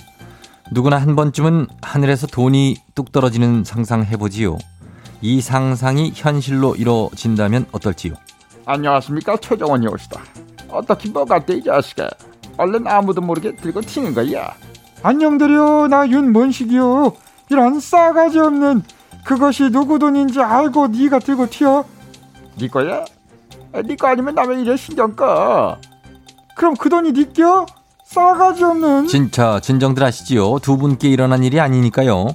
누구나 한 번쯤은 하늘에서 돈이 뚝 떨어지는 상상 해보지요. 이 상상이 현실로 이루어진다면 어떨지요? 안녕하십니까 최정원이 오시다 어떻게 뭐가 돼이 자식아 얼른 아무도 모르게 들고 튀는 거야 안녕드려 나 윤문식이요 이런 싸가지 없는 그것이 누구 돈인지 알고 네가 들고 튀어 네 거야? 네 거 아니면 남의 일에 신경 꺼 그럼 그 돈이 네겨? 싸가지 없는 진짜 진정들 하시지요. 두 분께 일어난 일이 아니니까요.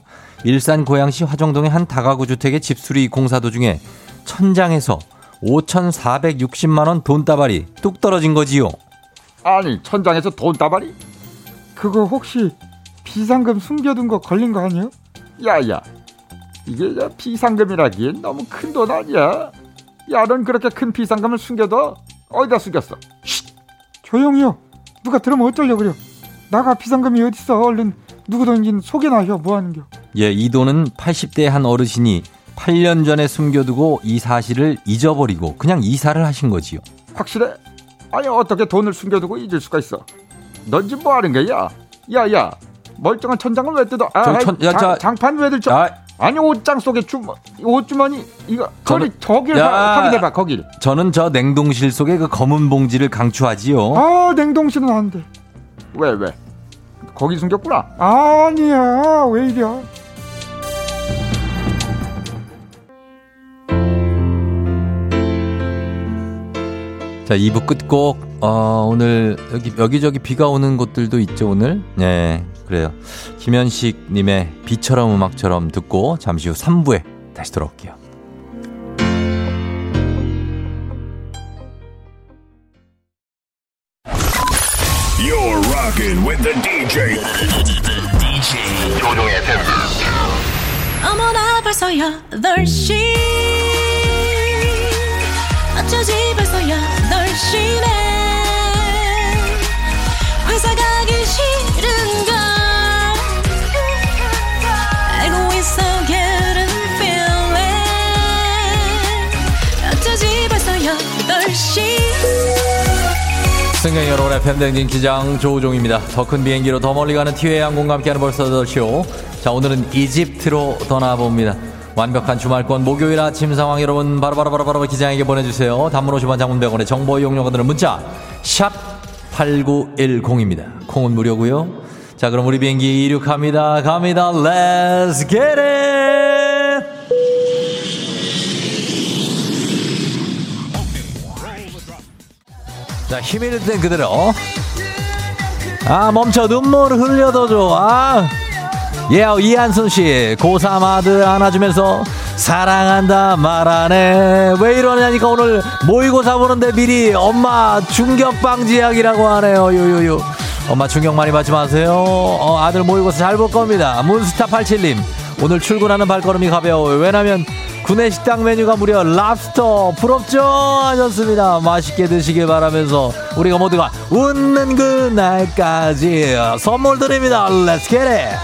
일산 고양시 화정동의 한 다가구 주택의 집수리 공사 도중에 천장에서 5,460만 원 돈다발이 뚝 떨어진 거지요. 아니 천장에서 돈다발이? 그거 혹시 비상금 숨겨둔 거 걸린 거 아니야? 야야 이게 저 비상금이라기엔 너무 큰 돈 아니야 야 넌 그렇게 큰 비상금을 숨겨둬 어디다 숨겼어? 조용히요. 누가 들으면 어쩌려 그래 나가 비상금이 어딨어? 얼른 누구 돈인지는 소개나 해 뭐 하는겨? 예, 이 돈은 80대 한 어르신이 8년 전에 숨겨두고 이 사실을 잊어버리고 그냥 이사를 하신 거지요. 확실해? 아니 어떻게 돈을 숨겨두고 잊을 수가 있어? 넌 지금 뭐 하는 거야? 야야 멀쩡한 천장을 왜 뜯어? 아, 저 천- 야, 장, 자- 장판 왜 들쳐? 아, 아니 옷장 속에 주머 옷주머니 이거 저는- 거기. 봐, 확인해봐 거기를 저는 저 냉동실 속에 그 검은 봉지를 강추하지요. 아 냉동실은 안 돼 왜 왜? 거기 숨겼구나 아니야 왜 이래 자, 2부 끝곡, 어, 오늘 여기, 여기저기 비가 오는 곳들도 있죠, 오늘? 네, 그래요. 김현식님의 비처럼 음악처럼 듣고 잠시 후 3부에 다시 돌아올게요. You're rocking with the DJ. DJ 조종의 FM. 어머나 벌써 8시 승객 여러분의 팬댕진 기장 조우종입니다. 더 큰 비행기로 더 멀리 가는 티웨이 항공과 함께하는 벌써 8시오. 자, 오늘은 이집트로 떠나봅니다. 완벽한 주말권 목요일 아침 상황 여러분 바로바로바로바로 기장에게 보내주세요. 단문 50원 장문 100원의 정보 이용료가 드는 문자 샵 8910입니다. 콩은 무료고요. 자 그럼 우리 비행기 이륙합니다. 갑니다. Let's get it! 자 힘이 들땐 그대로. 아 멈춰. 눈물 흘려도 좋 아. 예 이한순 씨 고3 아들 안아주면서 사랑한다 말하네. 왜 이러냐니까 오늘 모의고사 보는데 미리 엄마 충격 방지약이라고 하네요. 요요요. 엄마 충격 많이 받지 마세요. 어, 아들 모의고사 잘 볼 겁니다. 문스타 87님 오늘 출근하는 발걸음이 가벼워요. 왜냐면 구내식당 메뉴가 무려 랍스터 부럽죠 하셨습니다. 맛있게 드시길 바라면서 우리가 모두가 웃는 그날까지 선물 드립니다. Let's get it.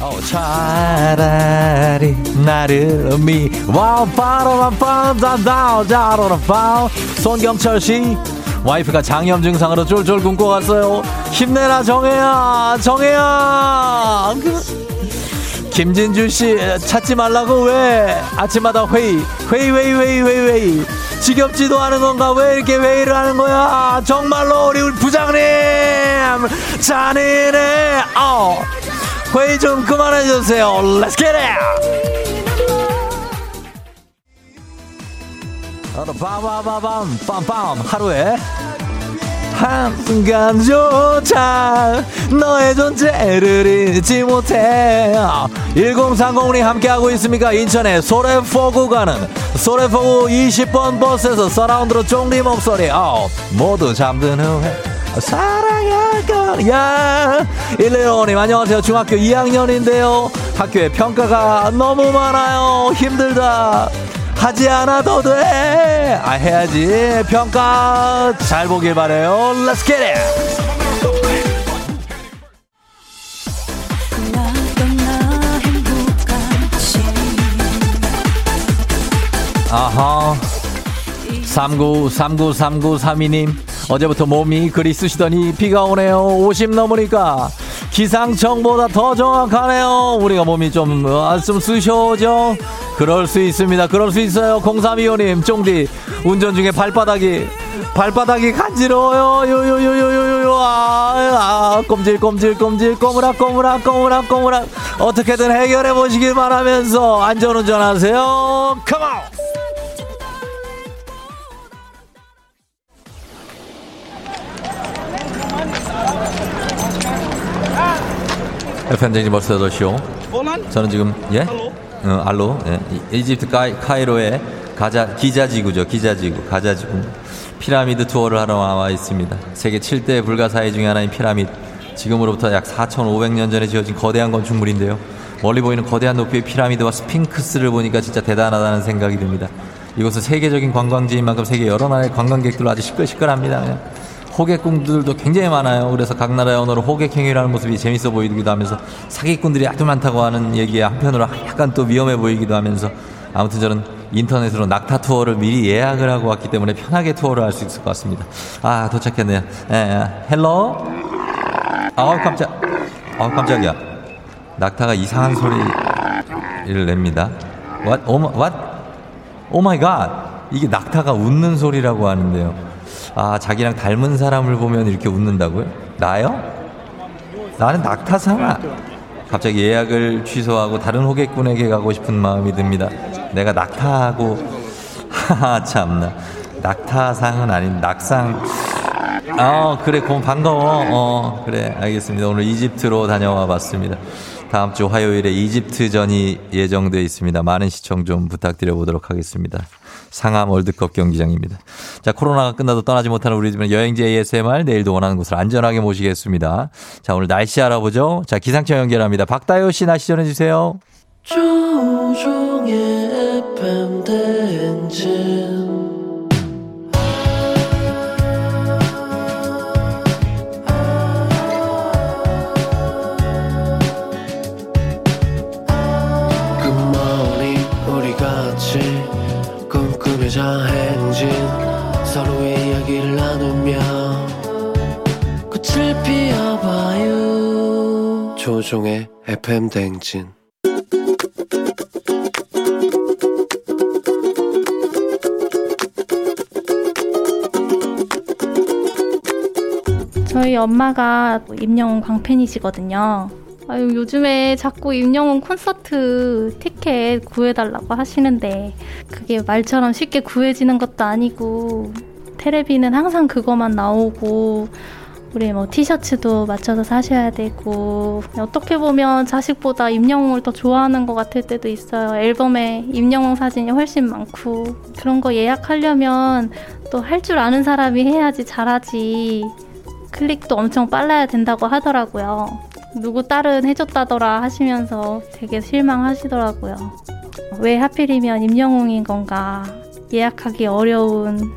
어, 차라리 나를 미와 바로만 빰담담 자로라밤 손경철 씨 와이프가 장염 증상으로 쫄쫄 굶고 갔어요. 힘내라 정혜야. 정혜야. 그- 김진주 씨 찾지 말라고 왜? 아침마다 회의 회의 회의 회의 회의 회의. 지겹지도 않은 건가? 왜 이렇게 회의를 하는 거야? 정말로 우리 부장님. 잔인해. 어. 회의 좀 그만해 주세요. Let's get 빠바바밤 빰빰 하루에. 한순간조차 너의 존재를 잊지 못해. 1030이 함께하고 있습니까? 인천의 소래포구 가는 소래포구 20번 버스에서 서라운드로 쫑리 목소리. 어, 모두 잠든 후에 사랑할 거야. 115님 안녕하세요. 중학교 2학년인데요. 학교에 평가가 너무 많아요. 힘들다 하지 않아도 돼. 아, 해야지. 평가 잘 보길 바래요. Let's get it. 아하. 39, 39, 39, 32님. 어제부터 몸이 그리 쓰시더니 비가 오네요. 50 넘으니까 기상청보다 더 정확하네요. 우리가 몸이 좀, 아, 좀 쑤셔오죠? 그럴 수 있습니다. 그럴 수 있어요. 0325님, 쫑디. 운전 중에 발바닥이, 발바닥이 간지러워요. 요요요요요요. 아, 아, 꼼질, 꼼질, 꼼질, 꼬무락, 꼬무락, 꼬무락, 꼬무락. 어떻게든 해결해 보시길 바라면서 안전운전 하세요. 컴온! FM쟁이 벌써 8시오. 저는 지금, 예? 어, 알로, 예. 이- 이집트 카이, 카이로의 가자, 기자지구죠. 기자지구. 가자지구. 피라미드 투어를 하러 나와 있습니다. 세계 7대 불가사의 중에 하나인 피라미드. 지금으로부터 약 4,500년 전에 지어진 거대한 건축물인데요. 멀리 보이는 거대한 높이의 피라미드와 스핑크스를 보니까 진짜 대단하다는 생각이 듭니다. 이곳은 세계적인 관광지인 만큼 세계 여러 나라의 관광객들로 아주 시끌시끌합니다. 그냥. 호객꾼들도 굉장히 많아요. 그래서 각 나라의 언어로 호객 행위를 하는 모습이 재밌어 보이기도 하면서 사기꾼들이 아주 많다고 하는 얘기에 한편으로 약간 또 위험해 보이기도 하면서 아무튼 저는 인터넷으로 낙타 투어를 미리 예약을 하고 왔기 때문에 편하게 투어를 할 수 있을 것 같습니다. 아 도착했네요. 예, 예. Hello. 아우 깜짝. 아우 깜짝이야. 낙타가 이상한 소리를 냅니다. What? Oh, my- what? Oh my God. 이게 낙타가 웃는 소리라고 하는데요. 아, 자기랑 닮은 사람을 보면 이렇게 웃는다고요? 나요? 나는 낙타상아. 갑자기 예약을 취소하고 다른 호객꾼에게 가고 싶은 마음이 듭니다. 내가 낙타하고 [LAUGHS] 하하 참나. 낙타상은 아닌 낙상. 어 그래 고 반가워. 어 그래 알겠습니다. 오늘 이집트로 다녀와 봤습니다. 다음 주 화요일에 이집트전이 예정돼 있습니다. 많은 시청 좀 부탁드려 보도록 하겠습니다. 상암 월드컵 경기장입니다. 자, 코로나가 끝나도 떠나지 못하는 우리 집은 여행지 ASMR 내일도 원하는 곳을 안전하게 모시겠습니다. 자, 오늘 날씨 알아보죠. 자, 기상청 연결합니다. 박다요 씨 날씨 전해 주세요. 조종의 FM 꿈꾸며자 행진 서로의 이야기를 나누며 꽃을 피워봐요 조종의 FM 대행진 저희 엄마가 임영웅 광팬이시거든요. 아유, 요즘에 자꾸 임영웅 콘서트 티켓 구해달라고 하시는데, 그게 말처럼 쉽게 구해지는 것도 아니고, 테레비는 항상 그거만 나오고, 우리 뭐 티셔츠도 맞춰서 사셔야 되고, 어떻게 보면 자식보다 임영웅을 더 좋아하는 것 같을 때도 있어요. 앨범에 임영웅 사진이 훨씬 많고, 그런 거 예약하려면 또 할 줄 아는 사람이 해야지 잘하지. 클릭도 엄청 빨라야 된다고 하더라고요. 누구 딸은 해줬다더라 하시면서 되게 실망하시더라고요. 왜 하필이면 임영웅인 건가? 예약하기 어려운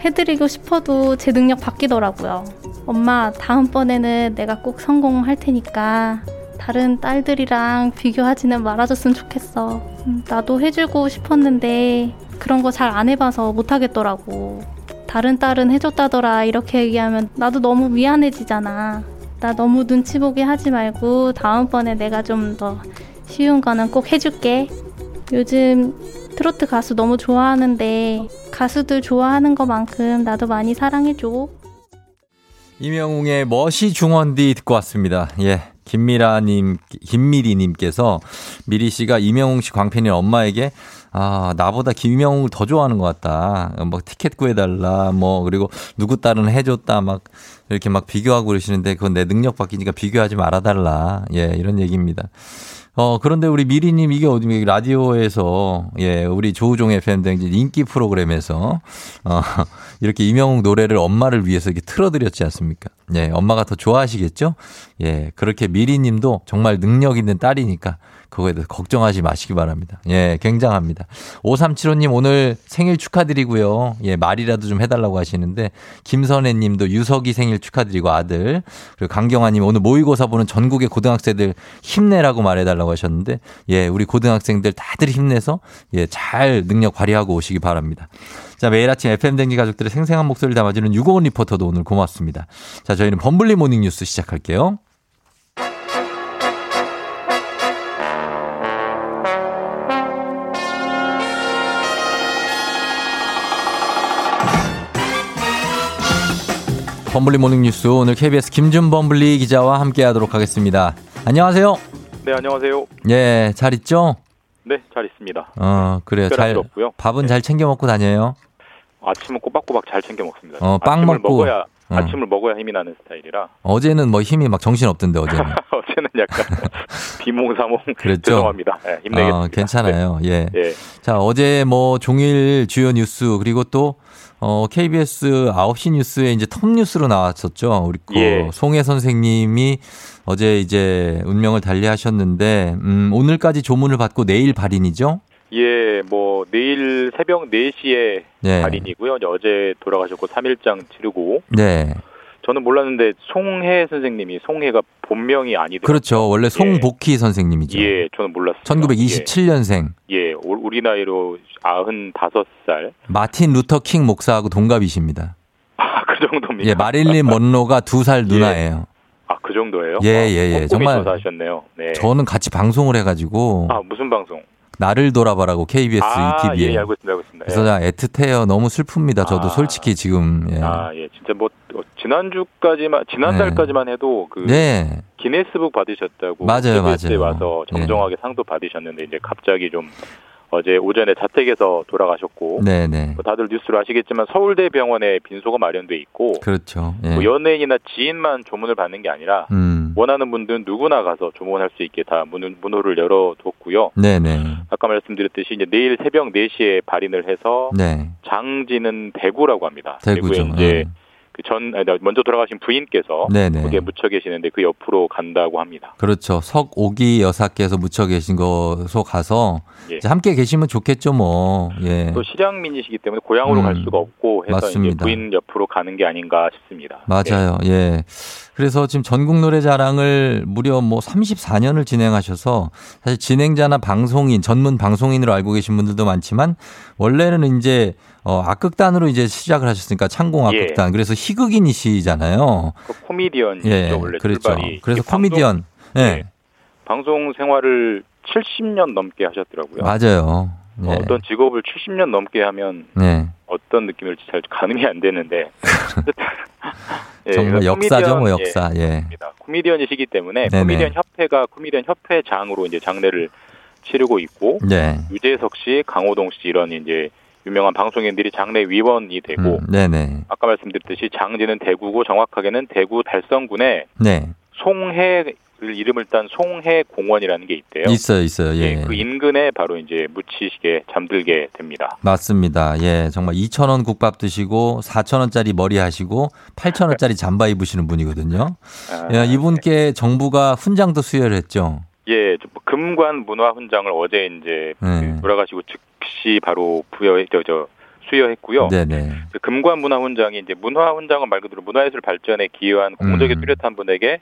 해드리고 싶어도 제 능력 바뀌더라고요. 엄마, 다음번에는 내가 꼭 성공할 테니까 다른 딸들이랑 비교하지는 말아줬으면 좋겠어. 음, 나도 해주고 싶었는데 그런 거 잘 안 해봐서 못하겠더라고. 다른 딸은 해줬다더라 이렇게 얘기하면 나도 너무 미안해지잖아. 나 너무 눈치 보게 하지 말고 다음번에 내가 좀 더 쉬운 거는 꼭 해줄게. 요즘 트로트 가수 너무 좋아하는데 가수들 좋아하는 것만큼 나도 많이 사랑해줘. 이명웅의 멋이 중원디 듣고 왔습니다. 예. 김미라님, 김미리님께서 미리 씨가 이명웅 씨 광팬인 엄마에게 아, 나보다 김명웅을 더 좋아하는 것 같다. 뭐 티켓 구해달라. 뭐 그리고 누구 딸은 해줬다. 막 이렇게 막 비교하고 그러시는데 그건 내 능력 바뀌니까 비교하지 말아달라. 예, 이런 얘기입니다. 어, 그런데 우리 미리님 이게 어디, 라디오에서, 예, 우리 조우종의 팬댕진 인기 프로그램에서, 어, [LAUGHS] 이렇게 이명웅 노래를 엄마를 위해서 이렇게 틀어드렸지 않습니까? 예, 엄마가 더 좋아하시겠죠? 예, 그렇게 미리님도 정말 능력 있는 딸이니까 그거에 대해서 걱정하지 마시기 바랍니다. 예, 굉장합니다. 5375님 오늘 생일 축하드리고요. 예, 말이라도 좀 해달라고 하시는데, 김선혜 님도 유석이 생일 축하드리고 아들, 그리고 강경아 님 오늘 모의고사 보는 전국의 고등학생들 힘내라고 말해달라고 하셨는데, 예, 우리 고등학생들 다들 힘내서, 예, 잘 능력 발휘하고 오시기 바랍니다. 자, 매일 아침 FM대행진 가족들의 생생한 목소리를 담아주는 유고원 리포터도 오늘 고맙습니다. 자, 저희는 범블리 모닝 뉴스 시작할게요. 범블리 모닝 뉴스 오늘 KBS 김준 범블리 기자와 함께 하도록 하겠습니다. 안녕하세요. 네, 안녕하세요. 예, 잘 있죠? 네, 잘 있습니다. 어, 그래요. 별일 없고요. 밥은 잘 챙겨 먹고 다녀요. 아침은 꼬박꼬박 잘 챙겨 먹습니다. 어, 빵 아침을 먹고. 먹어야 어. 아침을 먹어야 힘이 나는 스타일이라 어제는 뭐 힘이 막 정신 없던데 어제는. [LAUGHS] 어제는 약간 [LAUGHS] 비몽사몽 그랬죠? 죄송합니다. 네, 힘내겠습니다. 어, 괜찮아요. 예. 예. 자, 어제 뭐 종일 주요 뉴스 그리고 또 어, KBS 9시 뉴스에 이제 톱 뉴스로 나왔었죠. 우리 그 예. 송혜 선생님이 어제 이제 운명을 달리하셨는데 음, 오늘까지 조문을 받고 내일 발인이죠? 예, 뭐 내일 새벽 4시에 네. 발인이고요. 어제 돌아가셨고 3일장 치르고 네. 저는 몰랐는데 송혜 선생님이 송혜가 본명이 아니더라고요. 그렇죠. 원래 송복희 선생님이죠. 예, 저는 몰랐어요. 1927년생 예, 올- 우리 나이로 95살. 마틴 루터 킹 목사하고 동갑이십니다. 아, 그 정도입니다. 예, 마릴린 먼로가 두 살 누나예요. 아, 그 정도예요? 예, 예, 예. 정말 정말 조사하셨네요. 네. 저는 같이 방송을 해 가지고 아, 무슨 방송? 나를 돌아봐라고 KBS 아, ETV에. 예, 알고 있습니다. 알고 있습니다. 그래서 나 애틋해요. 너무 슬픕니다. 저도 아. 솔직히 지금. 예. 아, 예. 진짜 뭐 어, 지난주까지만 지난달까지만 해도 그 네. 기네스북 받으셨다고 맞아요, KBS에 맞아요. 와서 정정하게 상도 받으셨는데 이제 갑자기 좀 어제 오전에 자택에서 돌아가셨고 네, 네. 뭐 다들 뉴스로 아시겠지만 서울대 병원에 빈소가 마련돼 있고 그렇죠. 예. 뭐 연예인이나 지인만 조문을 받는 게 아니라 음. 원하는 분들은 누구나 가서 조문할 수 있게 다 문, 문호를 열어뒀고요. 네, 네. 아까 말씀드렸듯이 이제 내일 새벽 4시에 발인을 해서 네. 장지는 대구라고 합니다. 대구죠. 대구에 이제 어. 그전 먼저 돌아가신 부인께서 네네. 거기에 묻혀 계시는데 그 옆으로 간다고 합니다. 그렇죠. 석오기 여사께서 묻혀 계신 곳으로 가서 예. 함께 계시면 좋겠죠, 뭐. 예. 또 실향민이시기 때문에 고향으로 음, 갈 수가 없고 해서 맞습니다. 부인 옆으로 가는 게 아닌가 싶습니다. 맞아요. 예. 그래서 지금 전국 노래 자랑을 무려 뭐 34년을 진행하셔서 사실 진행자나 방송인, 전문 방송인으로 알고 계신 분들도 많지만 원래는 이제 어 악극단으로 이제 시작을 하셨으니까 창공 예. 악극단. 그래서 희극인이시잖아요. 그 코미디언이죠 예. 원래 그렇죠. 출발이. 그래서 이게 방송- 코미디언. 예. 방송 생활을 70년 넘게 하셨더라고요. 맞아요. 예. 어, 어떤 직업을 70년 넘게 하면 네. 어떤 느낌일지 잘 가늠이 안 되는데. [LAUGHS] 예, 정말 역사죠, 뭐 코미디언, 역사. 예. 맞습니다. 코미디언이시기 때문에 네네. 코미디언 협회가 코미디언 협회장으로 이제 장례를 치르고 있고 네. 유재석 씨, 강호동 씨 이런 이제 유명한 방송인들이 장례 위원이 되고 음, 네네. 아까 말씀드렸듯이 장지는 대구고 정확하게는 대구 달성군에 네. 송해를 이름을 딴 송해 공원이라는 게 있대요. 있어요, 있어요. 예. 그 인근에 바로 이제 묻히시게 잠들게 됩니다. 맞습니다. 예, 정말 2,000원 국밥 드시고 4,000원짜리 머리 하시고 8,000원짜리 [LAUGHS] 잠바 입으시는 분이거든요. 아, 예, 이분께 정부가 훈장도 수여를 했죠. 예, 저 금관 문화 훈장을 어제 이제 네. 돌아가시고 즉시 바로 부여해 저, 저 수여했고요. 네네. 그 금관 문화 훈장이 이제 문화 훈장은 말 그대로 문화예술 발전에 기여한 공적에 음. 뚜렷한 분에게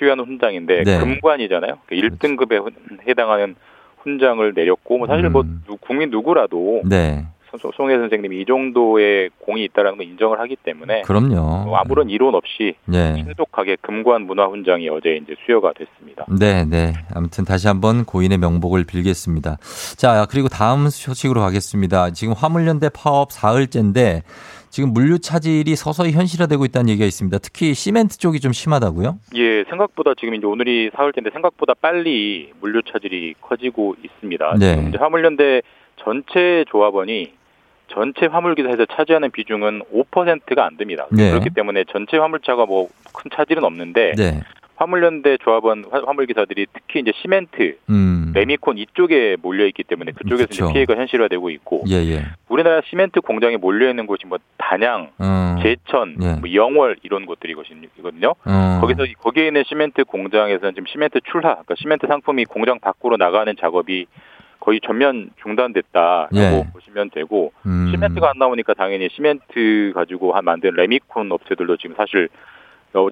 수여하는 훈장인데 네. 금관이잖아요. 그 1등급에 해당하는 훈장을 내렸고 뭐 사실 뭐 누- 국민 누구라도 음. 네. 송- 송혜 선생님이 이 정도의 공이 있다라는 걸 인정을 하기 때문에 그럼요. 뭐 아무런 이론 없이 네. 신속하게 금관 문화 훈장이 어제 이제 수여가 됐습니다. 네, 네. 아무튼 다시 한번 고인의 명복을 빌겠습니다. 자, 그리고 다음 소식으로 가겠습니다. 지금 화물연대 파업 사흘째인데 지금 물류 차질이 서서히 현실화되고 있다는 얘기가 있습니다. 특히 시멘트 쪽이 좀 심하다고요? 예, 생각보다 지금 이제 오늘이 사흘째인데 생각보다 빨리 물류 차질이 커지고 있습니다. 네. 이제 화물연대 전체 조합원이 전체 화물기사에서 차지하는 비중은 5%가 안 됩니다. 네. 그렇기 때문에 전체 화물차가 뭐 큰 차질은 없는데 네. 화물연대 조합원 화- 화물기사들이 특히 이제 시멘트, 음. 레미콘 이쪽에 몰려 있기 때문에 그쪽에서 그쵸. 이제 피해가 현실화되고 있고 예, 예. 우리나라 시멘트 공장에 몰려 있는 곳이 뭐 단양, 어. 제천, 예. 뭐 영월 이런 곳들이거든요. 어. 거기서 거기에 있는 시멘트 공장에서는 지금 시멘트 출하, 그러니까 시멘트 상품이 공장 밖으로 나가는 작업이 거의 전면 중단됐다라고 예. 보시면 되고 음. 시멘트가 안 나오니까 당연히 시멘트 가지고 한 만든 레미콘 업체들도 지금 사실 어,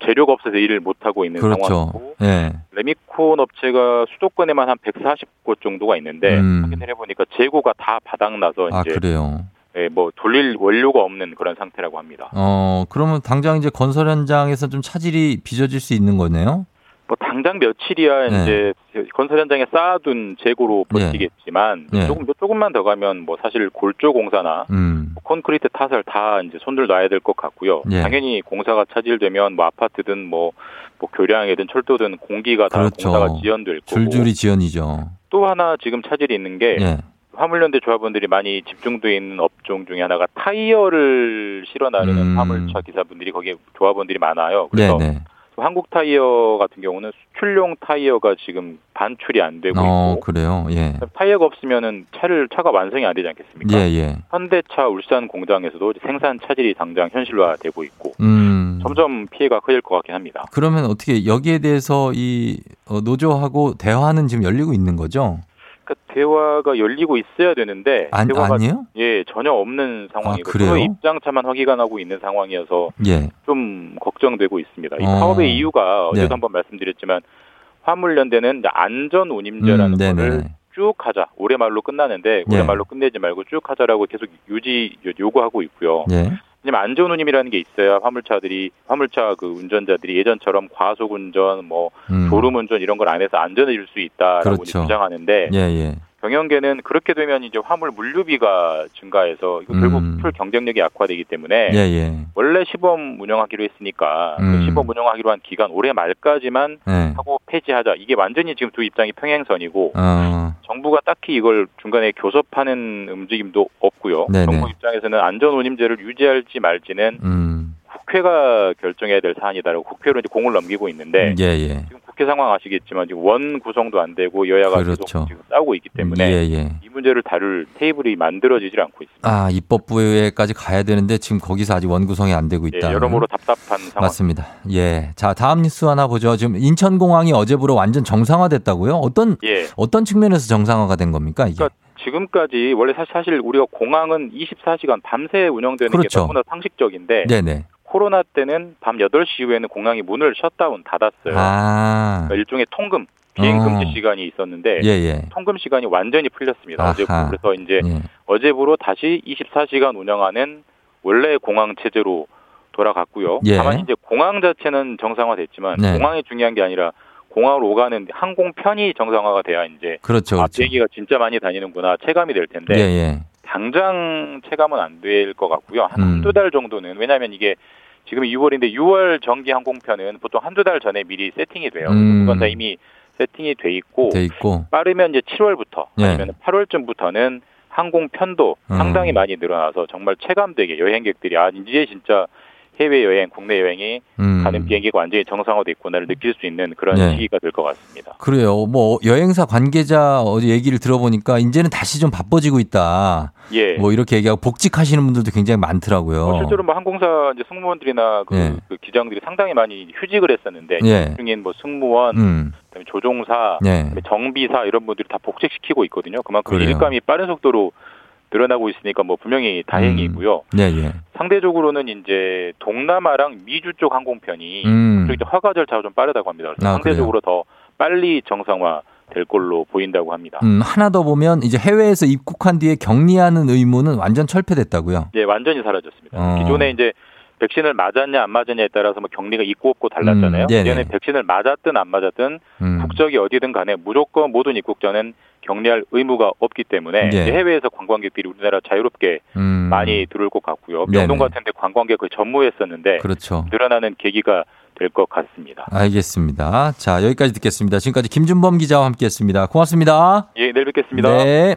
재료가 없어서 일을 못 하고 있는 그렇죠. 상황이고 예. 레미콘 업체가 수도권에만 한 140곳 정도가 있는데 음. 확인을 해보니까 재고가 다 바닥나서 아, 이제 그래요. 예, 뭐 돌릴 원료가 없는 그런 상태라고 합니다. 어, 그러면 당장 이제 건설 현장에서 좀 차질이 빚어질 수 있는 거네요? 뭐 당장 며칠이야 네. 이제 건설 현장에 쌓아둔 재고로 버티겠지만 네. 조금 조금만 더 가면 뭐 사실 골조 공사나 음. 뭐 콘크리트 타설 다 이제 손들 놔야 될 것 같고요. 예. 당연히 공사가 차질되면 뭐 아파트든 뭐, 뭐 교량이든 철도든 공기가 다 그렇죠. 공사가 지연될 거고 줄줄이 지연이죠. 또 하나 지금 차질이 있는 게 예. 화물연대 조합원들이 많이 집중돼 있는 업종 중에 하나가 타이어를 실어 나르는 음. 화물차 기사분들이 거기에 조합원들이 많아요. 그래서 네네. 한국 타이어 같은 경우는 수출용 타이어가 지금 반출이 안 되고 어, 있고 그래요. 예. 타이어가 없으면은 차를 차가 완성이 안 되지 않겠습니까? 예, 예. 현대차 울산 공장에서도 생산 차질이 당장 현실화되고 있고 음. 점점 피해가 커질 것 같긴 합니다. 그러면 어떻게 여기에 대해서 이 어, 노조하고 대화는 지금 열리고 있는 거죠? 대화가 열리고 있어야 되는데 안- 대화가 아니에요? 예 전혀 없는 상황이고 아, 그래요? 서로 입장차만 확인하고 있는 상황이어서 예. 좀 걱정되고 있습니다. 이 어. 파업의 이유가 어제도 네. 한번 말씀드렸지만 화물 연대는 이제 안전 운임제라는 음. 거를 쭉 하자. 올해 말로 끝나는데 올해 예. 말로 끝내지 말고 쭉 하자라고 계속 유지 요구하고 있고요. 예. 왜냐면 안전 운임이라는 게 있어야 화물차들이 화물차 그 운전자들이 예전처럼 과속 운전, 뭐 음. 졸음 운전 이런 걸 안 해서 안전해질 수 있다라고 그렇죠. 주장하는데 예, 예. 경영계는 그렇게 되면 이제 화물 물류비가 증가해서 이거 결국 음. 수출 경쟁력이 악화되기 때문에 예, 예. 원래 시범 운영하기로 했으니까 그 음. 시범 운영하기로 한 기간 올해 말까지만 예. 하고 폐지하자. 이게 완전히 지금 두 입장이 평행선이고 어. 정부가 딱히 이걸 중간에 교섭하는 움직임도 없고요. 네네. 정부 입장에서는 안전 운임제를 유지할지 말지는 음. 국회가 결정해야 될 사안이다라고 국회로 이제 공을 넘기고 있는데 예, 예. 지금 국회 상황 아시겠지만 지금 원 구성도 안 되고 여야가 그렇죠. 계속 지금 싸우고 있기 때문에 예, 예. 이 문제를 다룰 테이블이 만들어지질 않고 있습니다. 아, 입법부에까지 가야 되는데 지금 거기서 아직 원 구성이 안 되고 예, 있다. 여러모로 답답한 상황. 맞습니다. 예. 자, 다음 뉴스 하나 보죠. 지금 인천공항이 어제부로 완전 정상화됐다고요? 어떤 예. 어떤 측면에서 정상화가 된 겁니까, 이게? 그러니까 지금까지 원래 사실, 사실 우리가 공항은 24시간 밤새 운영되는 그렇죠. 게 너무나 상식적인데 네네. 코로나 때는 밤 8시 이후에는 공항이 문을 셧다운 닫았어요. 아. 그러니까 일종의 통금 비행 어. 금지 시간이 있었는데 예, 예. 통금 시간이 완전히 풀렸습니다. 아하. 어제부로 그래서 이제 예. 어제부로 다시 24시간 운영하는 원래 공항 체제로 돌아갔고요. 예. 다만 이제 공항 자체는 정상화됐지만 네. 공항이 중요한 게 아니라 공항으로 오가는 항공편이 정상화가 돼야 이제 그렇죠. 아, 그렇죠. 비행기가 진짜 많이 다니는구나 체감이 될 텐데 예, 예. 당장 체감은 안 될 것 같고요. 한 음. 한두 달 정도는 왜냐하면 이게 지금 6월인데 6월 정기 항공편은 보통 한두 달 전에 미리 세팅이 돼요. 음. 그건 다 이미 세팅이 돼 있고 돼 있고. 빠르면 이제 7월부터 예. 아니면 8월쯤부터는 항공 편도 음. 상당히 많이 늘어나서 정말 체감되게 여행객들이 아 이제 진짜 해외 여행, 국내 여행이 음. 가는 비행기가 완전히 정상화돼 있구나를 느낄 수 있는 그런 예. 시기가 될 것 같습니다. 그래요. 뭐 여행사 관계자 어제 얘기를 들어보니까 이제는 다시 좀 바빠지고 있다. 예. 뭐 이렇게 얘기하고 복직하시는 분들도 굉장히 많더라고요. 뭐 실제로 뭐 항공사 이제 승무원들이나 그, 예. 그 기장들이 상당히 많이 휴직을 했었는데 예. 중인 뭐 승무원, 음. 그다음에 조종사, 예. 그다음에 정비사 이런 분들이 다 복직시키고 있거든요. 그만큼 그래요. 일감이 빠른 속도로 늘어나고 있으니까 뭐 분명히 다행이고요. 예, 예. 상대적으로는 이제 동남아랑 미주 쪽 항공편이 음. 허가 절차가 좀 빠르다고 합니다. 그래서 아, 상대적으로 더 빨리 정상화 될 걸로 보인다고 합니다. 음, 하나 더 보면 이제 해외에서 입국한 뒤에 격리하는 의무는 완전 철폐됐다고요. 예, 완전히 사라졌습니다. 어. 기존에 이제 백신을 맞았냐 안 맞았냐에 따라서 뭐 격리가 있고 없고 달랐잖아요. 음. 이제는 백신을 맞았든 안 맞았든 음. 국적이 어디든 간에 무조건 모든 입국자는 격리할 의무가 없기 때문에 예. 해외에서 관광객들이 우리나라 자유롭게 음. 많이 들어올 것 같고요. 명동 같은데 관광객 거의 전무했었는데 그렇죠. 늘어나는 계기가 될 것 같습니다. 알겠습니다. 자, 여기까지 듣겠습니다. 지금까지 김준범 기자와 함께 했습니다. 고맙습니다. 예, 내일 뵙겠습니다. 네.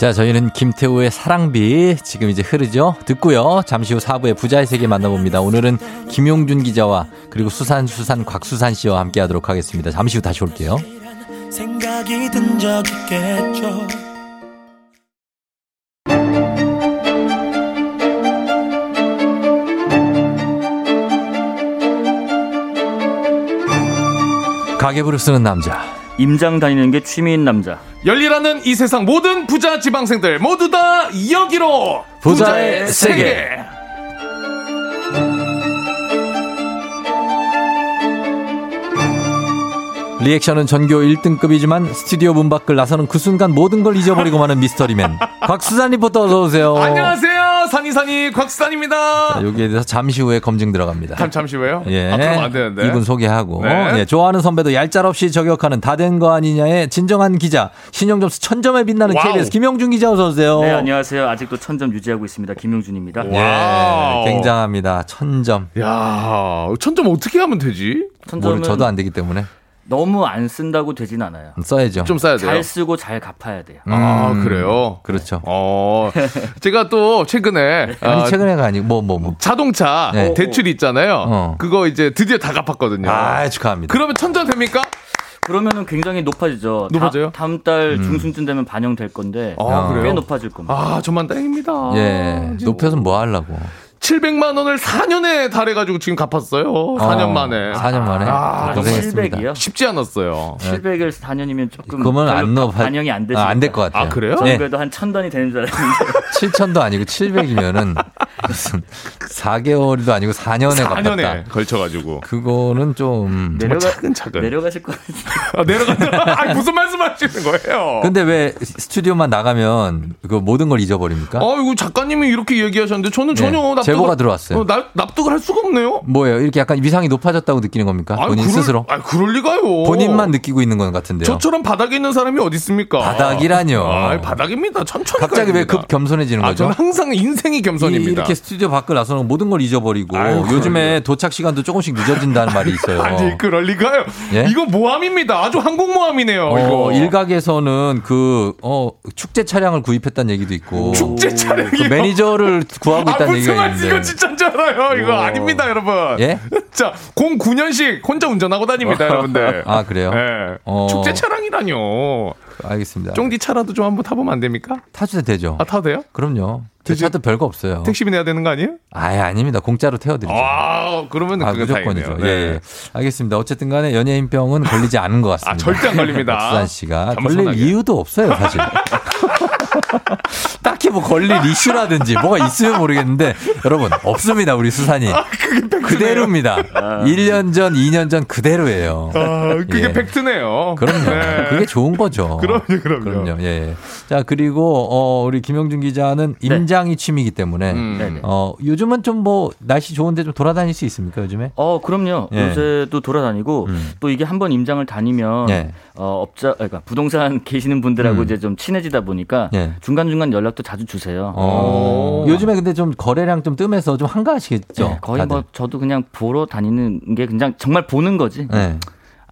자, 저희는 김태우의 사랑비 지금 이제 흐르죠? 듣고요. 잠시 후 4부의 부자의 세계 만나봅니다. 오늘은 김용준 기자와 그리고 수산 수산 곽수산 씨와 함께 하도록 하겠습니다. 잠시 후 다시 올게요. 가계부를 쓰는 남자. 임장 다니는 게 취미인 남자. 열일하는 이 세상 모든 부자 지방생들 모두 다 여기로 부자의 세계. 리액션은 전교 1등급이지만 스튜디오 문 밖을 나서는 그 순간 모든 걸 잊어버리고 마는 미스터리맨. [LAUGHS] 곽수산 리포터 어서 오세요. 안녕하세요 산이산이 곽수산입니다 자, 여기에 대해서 잠시 후에 검증 들어갑니다. 잠, 잠시 후에요? 예. 아, 그러면 안 되는데 이분 소개하고 네. 예, 좋아하는 선배도 얄짤없이 저격하는 다 된 거 아니냐의 진정한 기자 신용점수 천점에 빛나는 wow. KBS 김용준 기자 어서 오세요. 네, 안녕하세요. 아직도 천점 유지하고 있습니다. 김용준입니다. 예, 굉장합니다. 천점. 야, 천점 어떻게 하면 되지? 뭘 저도 안 되기 때문에 너무 안 쓴다고 되진 않아요. 써야죠. 좀 써야 돼요. 잘 쓰고 잘 갚아야 돼요. 아 음, 그래요? 그렇죠. 어, 제가 또 최근에 [LAUGHS] 아니 아, 최근에가 아니고 뭐뭐 뭐. 자동차 네. 대출 있잖아요. 어. 그거 이제 드디어 다 갚았거든요. 아 축하합니다. 그러면 천점 됩니까? 그러면은 굉장히 높아지죠. 높아져요? 다, 음달 음. 중순쯤 되면 반영될 건데 아, 꽤 그래요? 높아질 겁니다. 아, 정말 다행입니다. 예, 높여서 뭐 하려고. 700만 원을 4년에 달해 가지고 지금 갚았어요. 4년 어, 만에. 4년 만에? 아, 고생했습니다. 700이요? 쉽지 않았어요. 700에서 4년이면 조금 그러면 안 넣어 반영이 안 되죠. 아, 안될 것 같아요. 아, 그래요? 저는 네. 그래도 한천 단이 되는 줄 알았는데 [LAUGHS] 7천도 아니고 700이면은 무슨 4개월도 아니고 4년에 갚았다. 4년에 걸쳐 가지고. 그거는 좀 내려가 차근차근. 내려가실 것 같은데. [LAUGHS] 아, 내려간다. 아, 무슨 말씀 하시는 거예요? 근데 왜 스튜디오만 나가면 그 모든 걸 잊어버립니까? 아, 이거 작가님이 이렇게 얘기하셨는데 저는 네, 전혀 납득을, 제보가 들어왔어요. 어, 나- 납득을 할 수가 없네요. 뭐예요? 이렇게 약간 위상이 높아졌다고 느끼는 겁니까? 아이, 본인 그럴- 스스로? 아, 그럴 리가요. 본인만 느끼고 있는 것 같은데요. 저처럼 바닥에 있는 사람이 어디 있습니까? 바닥이라뇨. 아, 바닥입니다. 천천히 갑자기 왜. 급 겸손해지는 아, 거죠? 저는 항상 인생이 겸손입니다. 이 렇게 스튜디오 밖을 나서는 모든 걸 잊어버리고 아유, 요즘에 도착 시간도 조금씩 늦어진다는 말이 있어요. [LAUGHS] 아니, 그럴 리가요. 예? 이거 모함입니다. 아주 한국 모함이네요. 어, 이거. 일각에서는 그, 어, 축제 차량을 구입했다는 얘기도 있고. 축제 차량이요? 그 매니저를 구하고 아, 있다는 얘기가 있는데. 이거 줄 알아요. 이거 어. 아닙니다, 여러분. 예? [LAUGHS] 자, 09년식 혼자 운전하고 다닙니다, [LAUGHS] 여러분들. 아, 그래요? 예. 어. 축제 차량이라뇨. 알겠습니다. 쫑디 차라도 좀 한번 타보면 안 됩니까? 타도 되죠. 아, 타도 돼요? 그럼요. 제 차도 별거 없어요. 택시비 내야 되는 거 아니에요? 아예 아닙니다. 공짜로 태워드리죠. 아, 그러면 아, 무조건이죠. 다행이네요. 예, 예. 알겠습니다. 어쨌든 간에 연예인병은 걸리지 않은 것 같습니다. 아, 절대 안 걸립니다. [LAUGHS] 수산 씨가. 걸릴 이유도 없어요, 사실. 딱히 뭐 걸릴 이슈라든지 뭐가 있으면 모르겠는데 여러분 없습니다 우리 수산이 아, 그대로입니다 1년 전 2년 전 그대로예요 아, 그게 예. 팩트네요. 그럼요 네. 그게 좋은 거죠 그럼요, 그럼요. 예, 예. 자 그리고 어, 우리 김영준 기자는 임장이 취미이기 때문에 음. 네네. 어, 요즘은 좀 뭐 날씨 좋은데 좀 돌아다닐 수 있습니까 요즘에 어, 그럼요. 예. 요새도 돌아다니고 음. 또 이게 한번 임장을 다니면 예. 어, 업자 그러니까 부동산 [LAUGHS] 계시는 분들하고 음. 이제 좀 친해지다 보니까 예. 중간 중간 연락도 자주 주세요. 어, 요즘에 근데 좀 거래량 좀 뜸해서 좀 한가하시겠죠 네, 거의 다들. 뭐 저도 그냥 보러 다니는 게 그냥 정말 보는 거지. 네.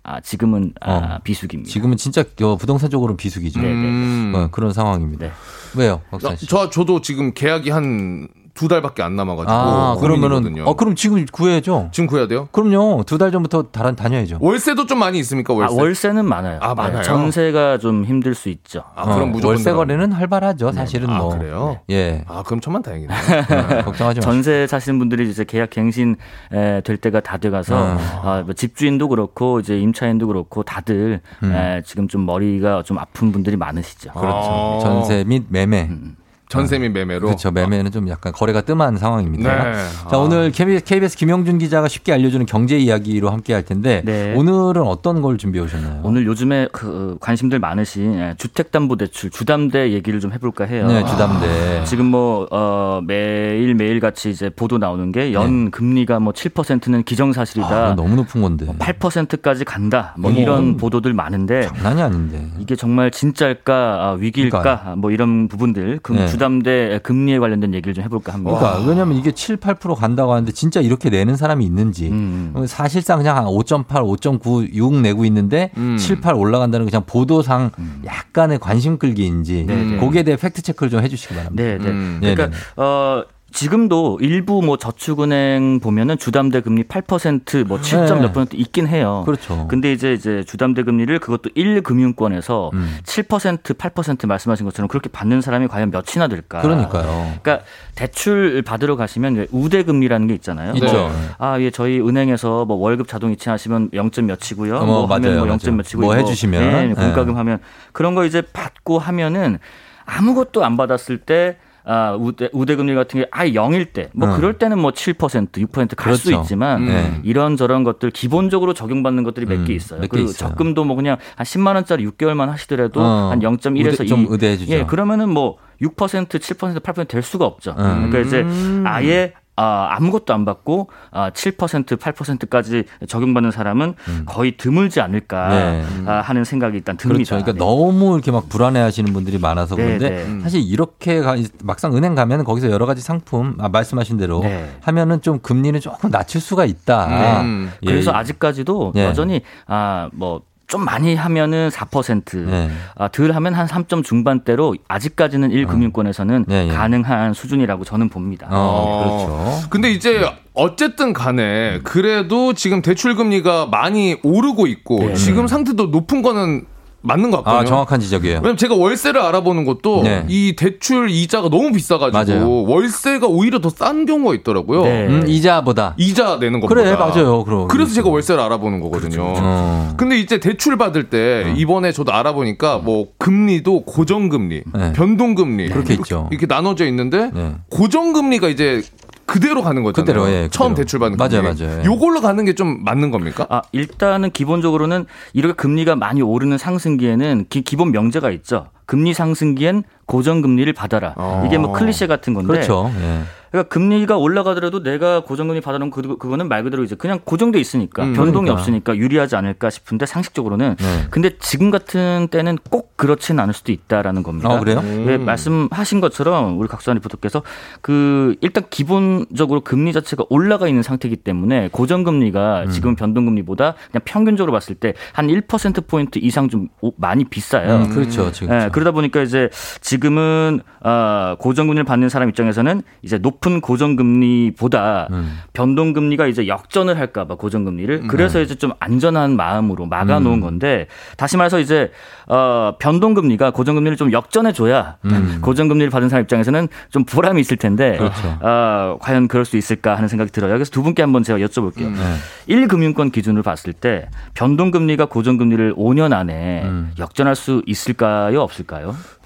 아, 지금은 아, 어. 비수기입니다. 지금은 진짜 어, 부동산 쪽으로는 비수기죠. 네, 네. 음. 어, 그런 상황입니다. 네. 왜요, 박사 씨? 저, 저도 지금 계약이 한 두 달밖에 안 남아가지고. 아, 그러면은. 어 그럼 지금 구해야죠. 지금 구해야 돼요? 그럼요. 두 달 전부터 다른 다녀야죠. 월세도 좀 많이 있습니까, 월세? 아, 월세는 많아요. 아, 많아요? 전세가 좀 힘들 수 있죠. 아, 그럼 어, 무조건 월세. 거래는 활발하죠. 사실은 아, 뭐. 그래요? 예. 아, 그럼 천만 다행이네. 어, [LAUGHS] 걱정하지 마. 전세 사시는 분들이 이제 계약 갱신 에, 될 때가 다 돼가서 어. 아, 뭐 집주인도 그렇고 이제 임차인도 그렇고 다들 음. 에, 지금 좀 머리가 좀 아픈 분들이 많으시죠. 그렇죠. 아. 전세 및 매매. 음. 전세 및 매매로. 그렇죠. 매매는 좀 약간 거래가 뜸한 상황입니다. 네. 자, 아. 오늘 KBS, KBS 김용준 기자가 쉽게 알려주는 경제 이야기로 함께 할 텐데 네. 오늘은 어떤 걸 준비해 오셨나요? 오늘 요즘에 그 관심들 많으신 예, 주택담보대출 주담대 얘기를 좀 해볼까 해요. 네, 주담대. 지금 뭐 어, 매일 매일 같이 이제 보도 나오는 게 연 금리가 뭐 7%는 기정사실이다. 네. 아, 너무 높은 건데. 8%까지 간다. 뭐 어머. 이런 보도들 많은데 장난이 아닌데. 이게 정말 진짜일까 아, 위기일까 그러니까요. 뭐 이런 부분들 금, 네. 주담대 금리에 관련된 얘기를 좀 해볼까 합니다. 그러니까 왜냐면 이게 7, 8% 간다고 하는데 진짜 이렇게 내는 사람이 있는지 음. 사실상 그냥 한 5.8, 5.9, 6 내고 있는데 음. 7, 8 올라간다는 게 그냥 보도상 약간의 관심 끌기인지 음. 네, 네. 거기에 대해 팩트 체크를 좀 해주시기 바랍니다. 네, 네. 음. 네, 그러니까 네. 어 지금도 일부 뭐 저축은행 보면은 주담대 금리 8%뭐 7. 네. 몇 퍼센트 있긴 해요. 그렇죠. 근데 이제 이제 주담대 금리를 그것도 1금융권에서 음. 7% 8% 말씀하신 것처럼 그렇게 받는 사람이 과연 몇이나 될까? 그러니까요. 그러니까 대출 받으러 가시면 우대 금리라는 게 있잖아요. 있죠. 뭐, 아, 예, 저희 은행에서 뭐 월급 자동 이체하시면 0점 몇이고요. 어, 뭐 하면 맞아요, 뭐 맞아요. 0점 몇이고 뭐 해주시면. 예, 네. 공과금 하면 그런 거 이제 받고 하면은 아무것도 안 받았을 때 아, 우대, 우대 금리 같은 게 아예 0일 때, 뭐 음. 그럴 때는 뭐 7%, 6%갈 수 그렇죠. 있지만 네. 이런 저런 것들 기본적으로 적용받는 것들이 몇개 음, 있어요. 몇 개 그 있어요. 적금도 뭐 그냥 한 10만 원짜리 6개월만 하시더라도 어, 한 0.1에서 우대- 2. 좀 의대해 주죠. 예, 그러면은 뭐 6%, 7%, 8%될 수가 없죠. 음. 그러니까 이제 아예 아, 아무것도 안 받고 아, 7%, 8%까지 적용받는 사람은 거의 드물지 않을까 음. 네. 아, 하는 생각이 일단 듭니다. 그렇죠. 그러니까 너무 이렇게 막 불안해 하시는 분들이 많아서 네, 그런데 네. 사실 이렇게 가, 막상 은행 가면 거기서 여러 가지 상품, 아, 말씀하신 대로 네. 하면은 좀 금리는 조금 낮출 수가 있다. 음. 예. 그래서 아직까지도 예. 여전히 아, 뭐 좀 많이 하면은 4%, 네. 아, 덜 하면 한 3점 중반대로 아직까지는 1금융권에서는 예, 예. 가능한 수준이라고 저는 봅니다. 어, 그렇죠. 근데 이제 어쨌든 간에 그래도 지금 대출 금리가 많이 오르고 있고 네. 지금 상태도 높은 거는 맞는 것 같거든요. 아, 정확한 지적이에요. 왜냐면 제가 월세를 알아보는 것도 네. 이 대출 이자가 너무 비싸가지고 맞아요. 월세가 오히려 더 싼 경우가 있더라고요. 네. 음, 이자보다. 이자 내는 것보다. 그래, 맞아요. 그럼. 그래서 제가 월세를 알아보는 거거든요. 어. 근데 이제 대출 받을 때 이번에 저도 알아보니까 뭐 금리도 고정금리, 네. 변동금리 그렇게 이렇게, 있죠. 이렇게 나눠져 있는데 네. 고정금리가 이제 그대로 가는 거잖아요. 그대로, 예, 처음 그대로. 대출 받는 맞아요, 금리. 맞아요. 예. 요걸로 가는 게 좀 맞는 겁니까? 아, 일단은 기본적으로는 이렇게 금리가 많이 오르는 상승기에는 기, 기본 명제가 있죠. 금리 상승기엔 고정금리를 받아라. 어. 이게 뭐 클리셰 같은 건데. 그렇죠. 예. 그러니까 금리가 올라가더라도 내가 고정금리 받아놓은 그, 그거는 말 그대로 이제 그냥 고정돼 있으니까 음, 변동이 그러니까. 없으니까 유리하지 않을까 싶은데 상식적으로는 네. 근데 지금 같은 때는 꼭 그렇지는 않을 수도 있다라는 겁니다. 어, 그래요? 예, 말씀하신 것처럼 우리 각수한 리포터께서 그 일단 기본적으로 금리 자체가 올라가 있는 상태이기 때문에 고정금리가 음. 지금 변동금리보다 그냥 평균적으로 봤을 때 한 1% 포인트 이상 좀 오- 많이 비싸요. 음, 그렇죠. 지금. 예, 그러다 보니까 이제 지금은 아, 고정금리를 받는 사람 입장에서는 이제 높은 고정금리보다 음. 변동금리가 이제 역전을 할까봐 고정금리를 네. 그래서 이제 좀 안전한 마음으로 음. 막아놓은 건데 다시 말해서 이제 어, 변동금리가 고정금리를 좀 역전해줘야 음. 고정금리를 받은 사람 입장에서는 좀 보람이 있을 텐데 그렇죠. 어, 과연 그럴 수 있을까 하는 생각이 들어요. 그래서 두 분께 한번 제가 여쭤볼게요. 네. 1금융권 기준으로 봤을 때 변동금리가 고정금리를 5년 안에 음. 역전할 수 있을까요, 없을까요?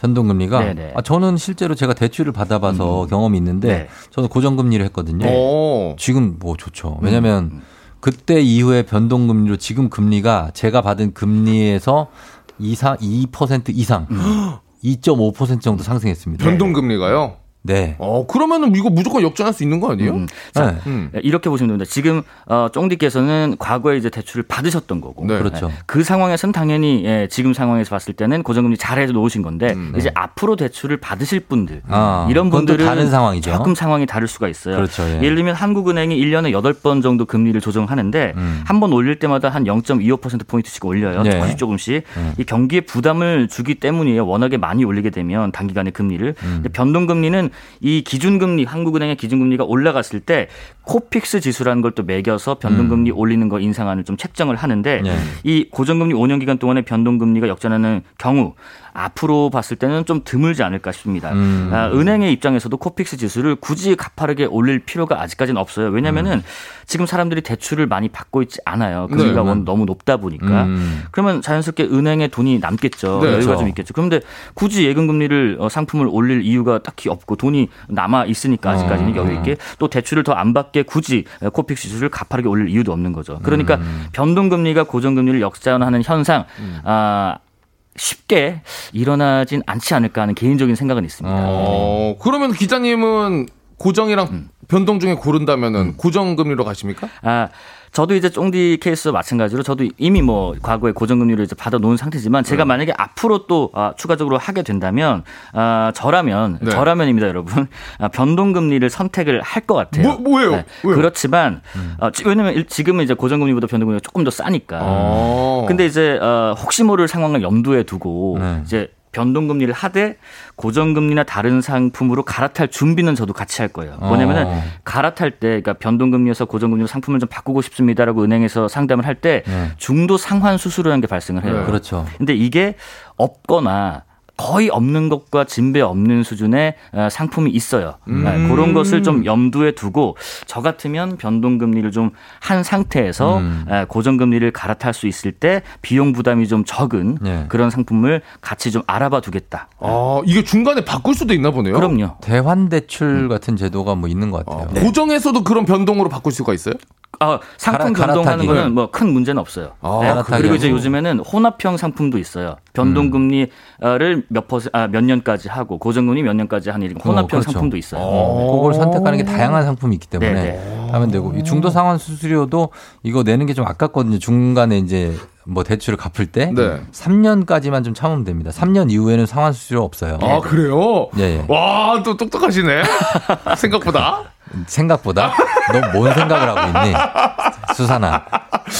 변동금리가 네네. 음. 아, 저는 실제로 제가 대출을 받아봐서 경험이 있는데 네. 저는 고정금리를 했거든요. 오. 지금 뭐 좋죠. 왜냐면 그때 이후에 변동금리로 지금 금리가 제가 받은 금리에서 2, 4, 2% 이상 [GASPS] 2.5% 정도 상승했습니다. 변동금리가요? 네. 어, 그러면은 이거 무조건 역전할 수 있는 거 아니에요? 음. 자, 네. 음. 이렇게 보시면 됩니다. 지금 어, 쫑디께서는 과거에 이제 대출을 받으셨던 거고, 네. 그렇죠. 그 상황에서는 당연히 예, 지금 상황에서 봤을 때는 고정금리 잘해서 놓으신 건데 음. 이제 앞으로 대출을 받으실 분들 아, 이런 분들은 다른 상황이죠. 조금 상황이 다를 수가 있어요. 그렇죠, 예. 예를 들면 한국은행이 1년에 8번 정도 금리를 조정하는데 음. 한번 올릴 때마다 한 0.25% 포인트씩 올려요. 네. 조금씩 조금씩. 음. 이 경기에 부담을 주기 때문이에요. 워낙에 많이 올리게 되면 단기간에 금리를. 음. 근데 변동금리는 이 기준금리 한국은행의 기준금리가 올라갔을 때 코픽스 지수라는 걸 또 매겨서 변동금리 올리는 거 인상안을 좀 책정을 하는데 음. 네. 이 고정금리 5년 기간 동안에 변동금리가 역전하는 경우 앞으로 봤을 때는 좀 드물지 않을까 싶습니다. 음. 아, 은행의 입장에서도 코픽스 지수를 굳이 가파르게 올릴 필요가 아직까지는 없어요. 왜냐면은 음. 지금 사람들이 대출을 많이 받고 있지 않아요. 금리가 네. 원- 너무 높다 보니까. 음. 그러면 자연스럽게 은행에 돈이 남겠죠. 네, 여유가 그렇죠. 좀 있겠죠. 그런데 굳이 예금 금리를 어, 상품을 올릴 이유가 딱히 없고 돈이 남아 있으니까 아직까지는 어. 여유 있게 또 대출을 더 안 받게 굳이 어, 코픽스 지수를 가파르게 올릴 이유도 없는 거죠. 그러니까 음. 변동 금리가 고정 금리를 역전하는 현상 아 쉽게 일어나진 않지 않을까 하는 개인적인 생각은 있습니다. 어, 그러면 기자님은 고정이랑 음. 변동 중에 고른다면은 고정 금리로 가십니까? 아, 저도 이제 쫑디 케이스 마찬가지로 저도 이미 뭐 과거에 고정금리를 이제 받아 놓은 상태지만 네. 제가 만약에 앞으로 또 아, 추가적으로 하게 된다면 아, 저라면 네. 저라면입니다, 여러분. 아, 변동금리를 선택을 할 것 같아요. 뭐- 뭐예요? 왜요? 그렇지만 어, 지- 왜냐면 일- 지금은 이제 고정금리보다 변동금리가 조금 더 싸니까. 어. 근데 이제 어, 혹시 모를 상황을 염두에 두고 이제 변동금리를 하되 고정금리나 다른 상품으로 갈아탈 준비는 저도 같이 할 거예요. 뭐냐면은 어. 갈아탈 때, 그러니까 변동금리에서 고정금리로 상품을 좀 바꾸고 싶습니다라고 은행에서 상담을 할때 네. 중도 상환 수수료라는 게 발생을 해요. 네. 그렇죠. 근데 이게 없거나 거의 없는 것과 진배 없는 수준의 어, 상품이 있어요. 음. 네, 그런 것을 좀 염두에 두고 저 같으면 변동금리를 좀 한 상태에서 음. 에, 고정금리를 갈아탈 수 있을 때 비용 부담이 좀 적은 네. 그런 상품을 같이 좀 알아봐 두겠다. 아, 이게 중간에 바꿀 수도 있나 보네요. 그럼요. 대환 대출 같은 제도가 뭐 있는 것 같아요. 고정에서도 그런 변동으로 바꿀 수가 있어요? 아, 상품 갈아- 변동하는. 거는 뭐 큰 문제는 없어요. 아, 네, 그리고 이제. 요즘에는 혼합형 상품도 있어요. 변동금리를 몇 퍼센트, 아, 몇 년까지 하고 고정금리 몇 년까지 하는 이런 혼합형 어, 그렇죠. 상품도 있어요. 어, 그걸 선택하는 게 다양한 상품이 있기 때문에 네, 하면 되고 이 중도 상환 수수료도 이거 내는 게 좀 아깝거든요. 중간에 이제 뭐 대출을 갚을 때 네. 3년까지만 좀 참으면 됩니다. 3년 이후에는 상환 수수료 없어요. 아, 그래요? 예, 예. 와, 또 똑똑하시네. [LAUGHS] 생각보다. 생각보다 너 뭔 생각을 하고 있니? 수산아.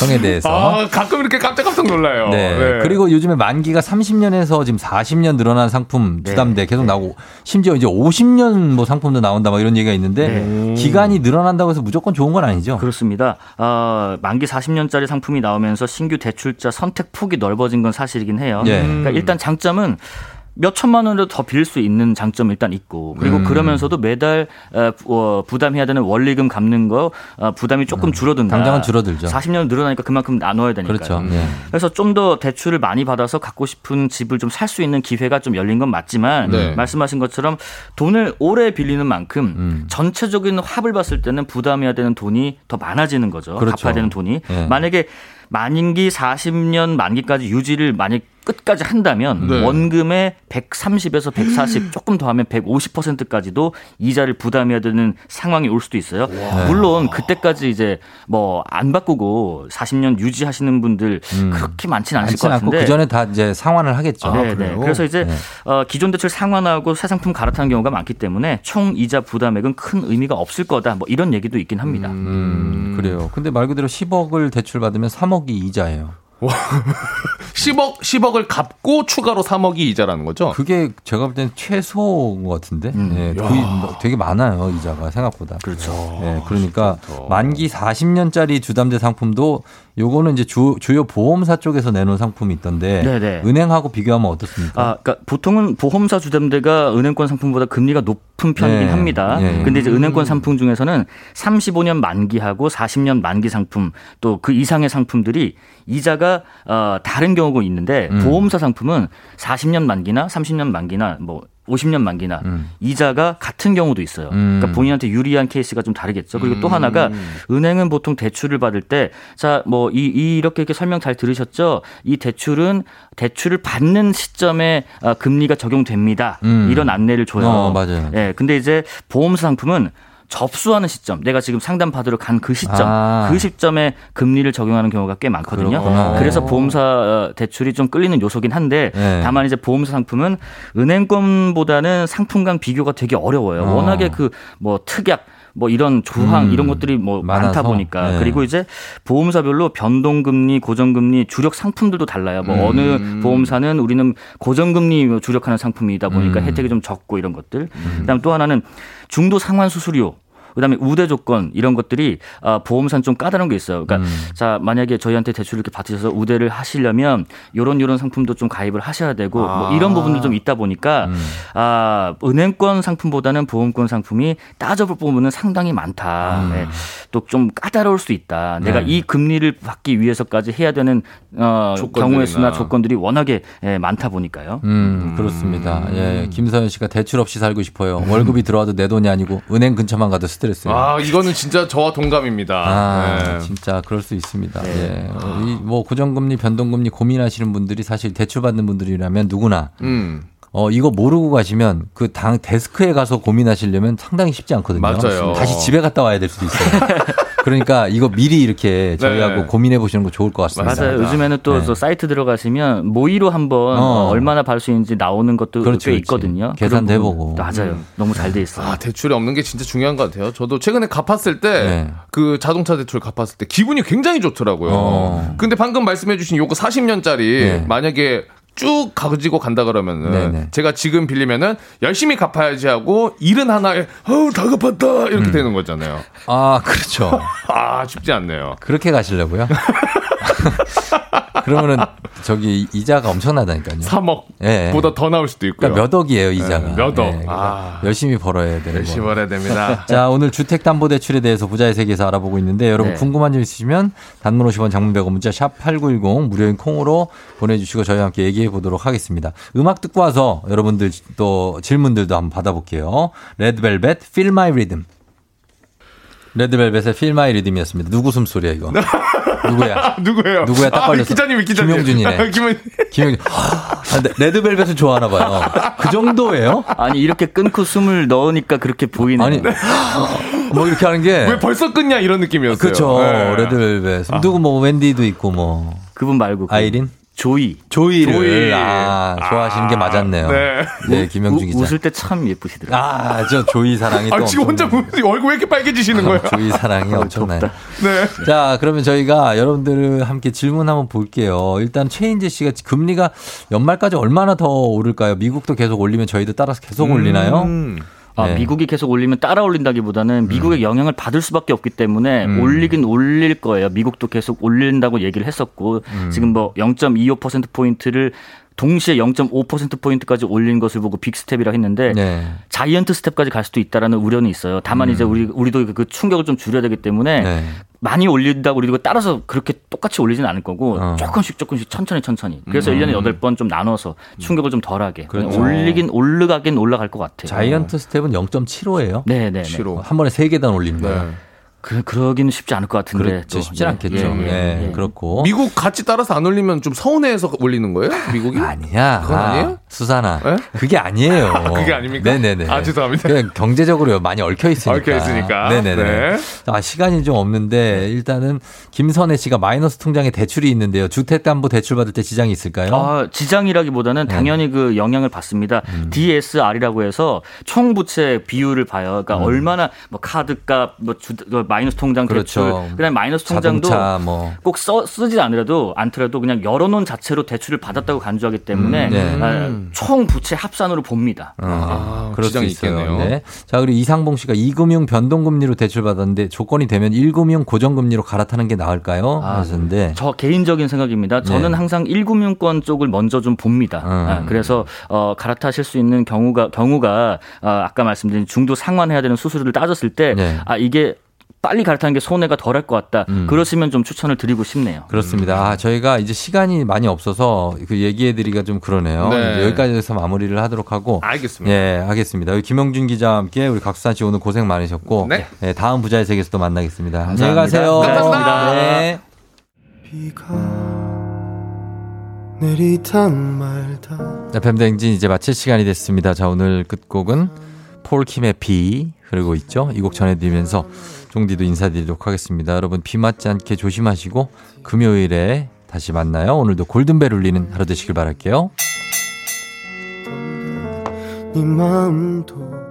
형에 대해서. 아, 가끔 이렇게 깜짝깜짝 놀라요. 네. 네. 그리고 요즘에 만기가 30년에서 지금 40년 늘어난 상품 주담대 계속 나오고 심지어 이제 50년 뭐 상품도 나온다 막 이런 얘기가 있는데 네. 기간이 늘어난다고 해서 무조건 좋은 건 아니죠. 그렇습니다. 어, 만기 40년짜리 상품이 나오면서 신규 대출자 선택 폭이 넓어진 건 사실이긴 해요. 예. 그러니까 일단 장점은 몇 천만 원이라도 더 빌릴 수 있는 장점이 일단 있고 그리고 음. 그러면서도 매달 어, 부- 어, 부담해야 되는 원리금 갚는 거 어, 부담이 조금 줄어든다. 음. 당장은 줄어들죠. 40년 늘어나니까 그만큼 나눠야 되니까. 그렇죠. 예. 그래서 좀 더 대출을 많이 받아서 갖고 싶은 집을 좀 살 수 있는 기회가 좀 열린 건 맞지만 네. 말씀하신 것처럼 돈을 오래 빌리는 만큼 음. 전체적인 합을 봤을 때는 부담해야 되는 돈이 더 많아지는 거죠. 그렇죠. 갚아야 되는 돈이. 예. 만약에 만기 40년 만기까지 유지를 만약 끝까지 한다면 네. 원금의 130에서 140 조금 더 하면 150%까지도 이자를 부담해야 되는 상황이 올 수도 있어요. 물론 그때까지 이제 뭐 안 바꾸고 40년 유지하시는 분들 그렇게 많지는 않을 것 같은데 그 전에 다 이제 상환을 하겠죠. 네, 네. 그래서 이제 네. 어, 기존 대출 상환하고 새 상품 갈아타는 경우가 많기 때문에 총 이자 부담액은 큰 의미가 없을 거다. 뭐 이런 얘기도 있긴 합니다. 음, 그래요. 근데 말 그대로 10억을 대출 받으면 3억이 이자예요. [LAUGHS] 10억, 10억을 갚고 추가로 3억이 이자라는 거죠? 그게 제가 볼 때는 최소인 것 같은데. 예, 거의 뭐 되게 많아요, 이자가 생각보다. 그렇죠. 예, 그러니까 만기 40년짜리 주담대 상품도 요거는 이제 주, 주요 보험사 쪽에서 내놓은 상품이 있던데 네네. 은행하고 비교하면 어떻습니까? 아, 그러니까 보통은 보험사 주담대가 은행권 상품보다 금리가 높은 편이긴 네. 합니다. 예. 근데 이제 은행권 상품 중에서는 35년 만기하고 40년 만기 상품 또 그 이상의 상품들이 이자가 어, 다른 경우가 있는데 음. 보험사 상품은 40년 만기나 30년 만기나 뭐 50년 만기나 이자가 같은 경우도 있어요. 음. 그러니까 본인한테 유리한 케이스가 좀 다르겠죠. 그리고 또 하나가 은행은 보통 대출을 받을 때 자, 뭐 이 이렇게 이렇게 설명 잘 들으셨죠? 이 대출은 대출을 받는 시점에 아, 금리가 적용됩니다. 음. 이런 안내를 줘요. 어, 맞아요. 예. 근데 이제 보험사 상품은 접수하는 시점, 내가 지금 상담 받으러 간 그 시점, 아. 그 시점에 금리를 적용하는 경우가 꽤 많거든요. 그렇구나. 그래서 보험사 어, 대출이 좀 끌리는 요소긴 한데 네. 다만 이제 보험사 상품은 은행권보다는 상품 간 비교가 되게 어려워요. 어. 워낙에 그 뭐 특약 뭐 이런 조항 음. 이런 것들이 뭐 많다 많아서. 보니까 네. 그리고 이제 보험사별로 변동금리, 고정금리, 주력 상품들도 달라요. 뭐 음. 어느 보험사는 우리는 고정금리 주력하는 상품이다 보니까 음. 혜택이 좀 적고 이런 것들. 그다음 또 하나는 중도 상환 수수료. 그다음에 우대 조건 이런 것들이 아, 보험사는 좀 까다로운 게 있어요. 그러니까 음. 자 만약에 저희한테 대출을 이렇게 받으셔서 우대를 하시려면 요런 요런 상품도 좀 가입을 하셔야 되고 뭐 아. 이런 부분도 좀 있다 보니까 음. 아 은행권 상품보다는 보험권 상품이 따져볼 부분은 상당히 많다. 네. 또좀 까다로울 수 있다. 내가 네. 이 금리를 받기 위해서까지 해야 되는 어. 경우의 수나 조건들이 워낙에 예, 많다 보니까요. 음, 그렇습니다. 예, 김서연 씨가 대출 없이 살고 싶어요. 월급이 들어와도 내 돈이 아니고 은행 근처만 가도 스트레스예요. 아, 이거는 진짜 저와 동감입니다. 아, 네. 진짜 그럴 수 있습니다. 예. 어, 이, 뭐 고정금리, 변동금리 고민하시는 분들이 사실 대출 받는 분들이라면 누구나 음. 어 이거 모르고 가시면 그 당 데스크에 가서 고민하시려면 상당히 쉽지 않거든요. 맞아요. 다시 집에 갔다 와야 될 수도 있어요. [LAUGHS] 그러니까 이거 미리 이렇게 저희하고 네. 고민해 보시는 거 좋을 것 같습니다. 맞아요. 요즘에는 또 네. 저 사이트 들어가시면 모의로 한번 어. 어, 얼마나 받을 수 있는지 나오는 것도 그렇지, 꽤. 있거든요. 계산도 해보고. 맞아요. 음. 너무 잘 돼 있어요. 아, 대출이 없는 게 진짜 중요한 것 같아요. 저도 최근에 갚았을 때, 네. 그 자동차 대출 갚았을 때 기분이 굉장히 좋더라고요. 어. 근데 방금 말씀해 주신 요거 40년짜리, 네. 만약에 쭉 가지고 간다 그러면은 네네. 제가 지금 빌리면은 열심히 갚아야지 하고 일은 하나에 어우 다 갚았다 이렇게 음. 되는 거잖아요. 아, 그렇죠. [LAUGHS] 아 쉽지 않네요. 그렇게 가시려고요? [LAUGHS] [LAUGHS] 그러면은 저기 이자가 엄청나다니까요. 3억 예. 보다 더 나올 수도 있고요. 그러니까 몇 억이에요, 이자가. 네, 몇 억. 그러니까 아. 열심히 벌어야 되는 열심히 거. 벌어야 됩니다. [LAUGHS] 자, 오늘 주택담보대출에 대해서 부자의 세계에서 알아보고 있는데 여러분 네. 궁금한 점 있으시면 단문 50원 장문 100원 문자 샵 8910 무료인 콩으로 보내주시고 저희와 함께 얘기해 보도록 하겠습니다. 음악 듣고 와서 여러분들 또 질문들도 한번 받아볼게요. 레드벨벳 Feel My Rhythm. 레드벨벳의 Feel My Rhythm이었습니다. 누구 숨소리야 이거? [LAUGHS] 누구야? [LAUGHS] 누구예요? 누구야 딱 아, 걸렸어. 기자님이 기자님. 김용준이네. 김용... 김용준. 아, 네, 레드벨벳을 좋아하나 봐요. 그 정도예요? 아니 이렇게 끊고 숨을 넣으니까 그렇게 보이는. 아니 뭐 이렇게 하는 게 왜 벌써 끝냐 이런 느낌이었어요. 그렇죠. 네. 레드벨벳. 누구 뭐 웬디도 있고 뭐 그분 말고 그 아이린 조이. 조이를 조이. 아, 좋아하시는 게 맞았네요. 네. 네, 김영준 우- 기자. 웃을 때 참 예쁘시더라고요. 아, 저 조이 사랑이 또 아, 지금 혼자 얼굴 왜 이렇게 빨개지시는 거예요? 조이 사랑이 엄청나요. 덥다. 네. 자, 그러면 저희가 여러분들 함께 질문 한번 볼게요. 일단 최인재 씨가 금리가 연말까지 얼마나 더 오를까요? 미국도 계속 올리면 저희도 따라서 계속 올리나요? 음. 아, 네. 미국이 계속 올리면 따라 올린다기보다는 미국의 영향을 받을 수밖에 없기 때문에 음. 올리긴 올릴 거예요. 미국도 계속 올린다고 얘기를 했었고 음. 지금 뭐 0.25% 포인트를 동시에 0.5% 포인트까지 올린 것을 보고 빅 스텝이라 했는데 네. 자이언트 스텝까지 갈 수도 있다라는 우려는 있어요. 다만 이제 우리 우리도 그 충격을 좀 줄여야 되기 때문에 음. 네. 많이 올린다고 우리도 따라서 그렇게 똑같이 올리지는 않을 거고 어. 조금씩 조금씩 천천히 천천히. 그래서 일 1년에 8번 좀 나눠서 충격을 좀 덜하게. 그렇죠. 올리긴 올라가긴 올라갈 것 같아요. 자이언트 스텝은 0.75예요. 네, 네, 네. 시로. 한 번에 세 계단 올리는 거예요. 네. 그, 그러기는 쉽지 않을 것 같은데. 그렇죠. 예, 않겠죠. 예, 네, 예, 예. 그렇고. 미국 같이 따라서 안 올리면 좀 서운해해서 올리는 거예요? 미국이? 아니야. 그건 아 니에요? 수산아. 네? 그게 아니에요. [LAUGHS] 그게 아닙니까? 네네네. 아, 죄송합니다. 그냥 경제적으로 많이 얽혀 있으니까. 얽혀 있으니까. 네네네. 네. 아, 시간이 좀 없는데 일단은 김선혜 씨가 마이너스 통장에 대출이 있는데요. 주택담보 대출 받을 때 지장이 있을까요? 아, 지장이라기보다는 네. 당연히 그 영향을 받습니다. 음. DSR이라고 해서 총부채 비율을 봐요. 그러니까 음. 얼마나 뭐 카드값, 뭐 주, 그 마이너스 통장 그렇죠. 대출, 그다음에 마이너스 통장도 자동차 뭐. 꼭 써, 쓰지 않으라도 않더라도 그냥 열어놓은 자체로 대출을 받았다고 간주하기 때문에 음, 네. 아, 총 부채 합산으로 봅니다. 어, 그럴 수 지장이 있어요. 있겠네요. 네. 자, 그리고 이상봉 씨가 이금융 변동금리로 대출 받았는데 조건이 되면 1금융 고정금리로 갈아타는 게 나을까요? 아, 하셨는데. 저 개인적인 생각입니다. 저는 네. 항상 1금융권 쪽을 먼저 좀 봅니다. 음. 아, 그래서 어, 갈아타실 수 있는 경우가 경우가 어, 아까 말씀드린 중도 상환해야 되는 수수료를 따졌을 때 네. 아, 이게 빨리 갈아타는 게 손해가 덜할 것 같다. 음. 그러시면 좀 추천을 드리고 싶네요. 그렇습니다. 아, 저희가 이제 시간이 많이 없어서 그 얘기해드리기가 좀 그러네요. 네. 이제 여기까지 해서 마무리를 하도록 하고. 알겠습니다. 예, 하겠습니다. 김영준 기자와 함께 우리 각수산 씨 오늘 고생 많으셨고. 네. 예, 다음 부자의 세계에서 또 만나겠습니다. 안녕히. 가세요. 감사합니다. 네. 내리다 말다 자, 뱀댕진 이제 마칠 시간이 됐습니다. 자, 오늘 끝곡은 폴킴의 비 흐르고 있죠. 이 곡 전해드리면서 종디도 인사드리도록 하겠습니다. 여러분 비 맞지 않게 조심하시고 금요일에 다시 만나요. 오늘도 골든벨 울리는 하루 되시길 바랄게요. 네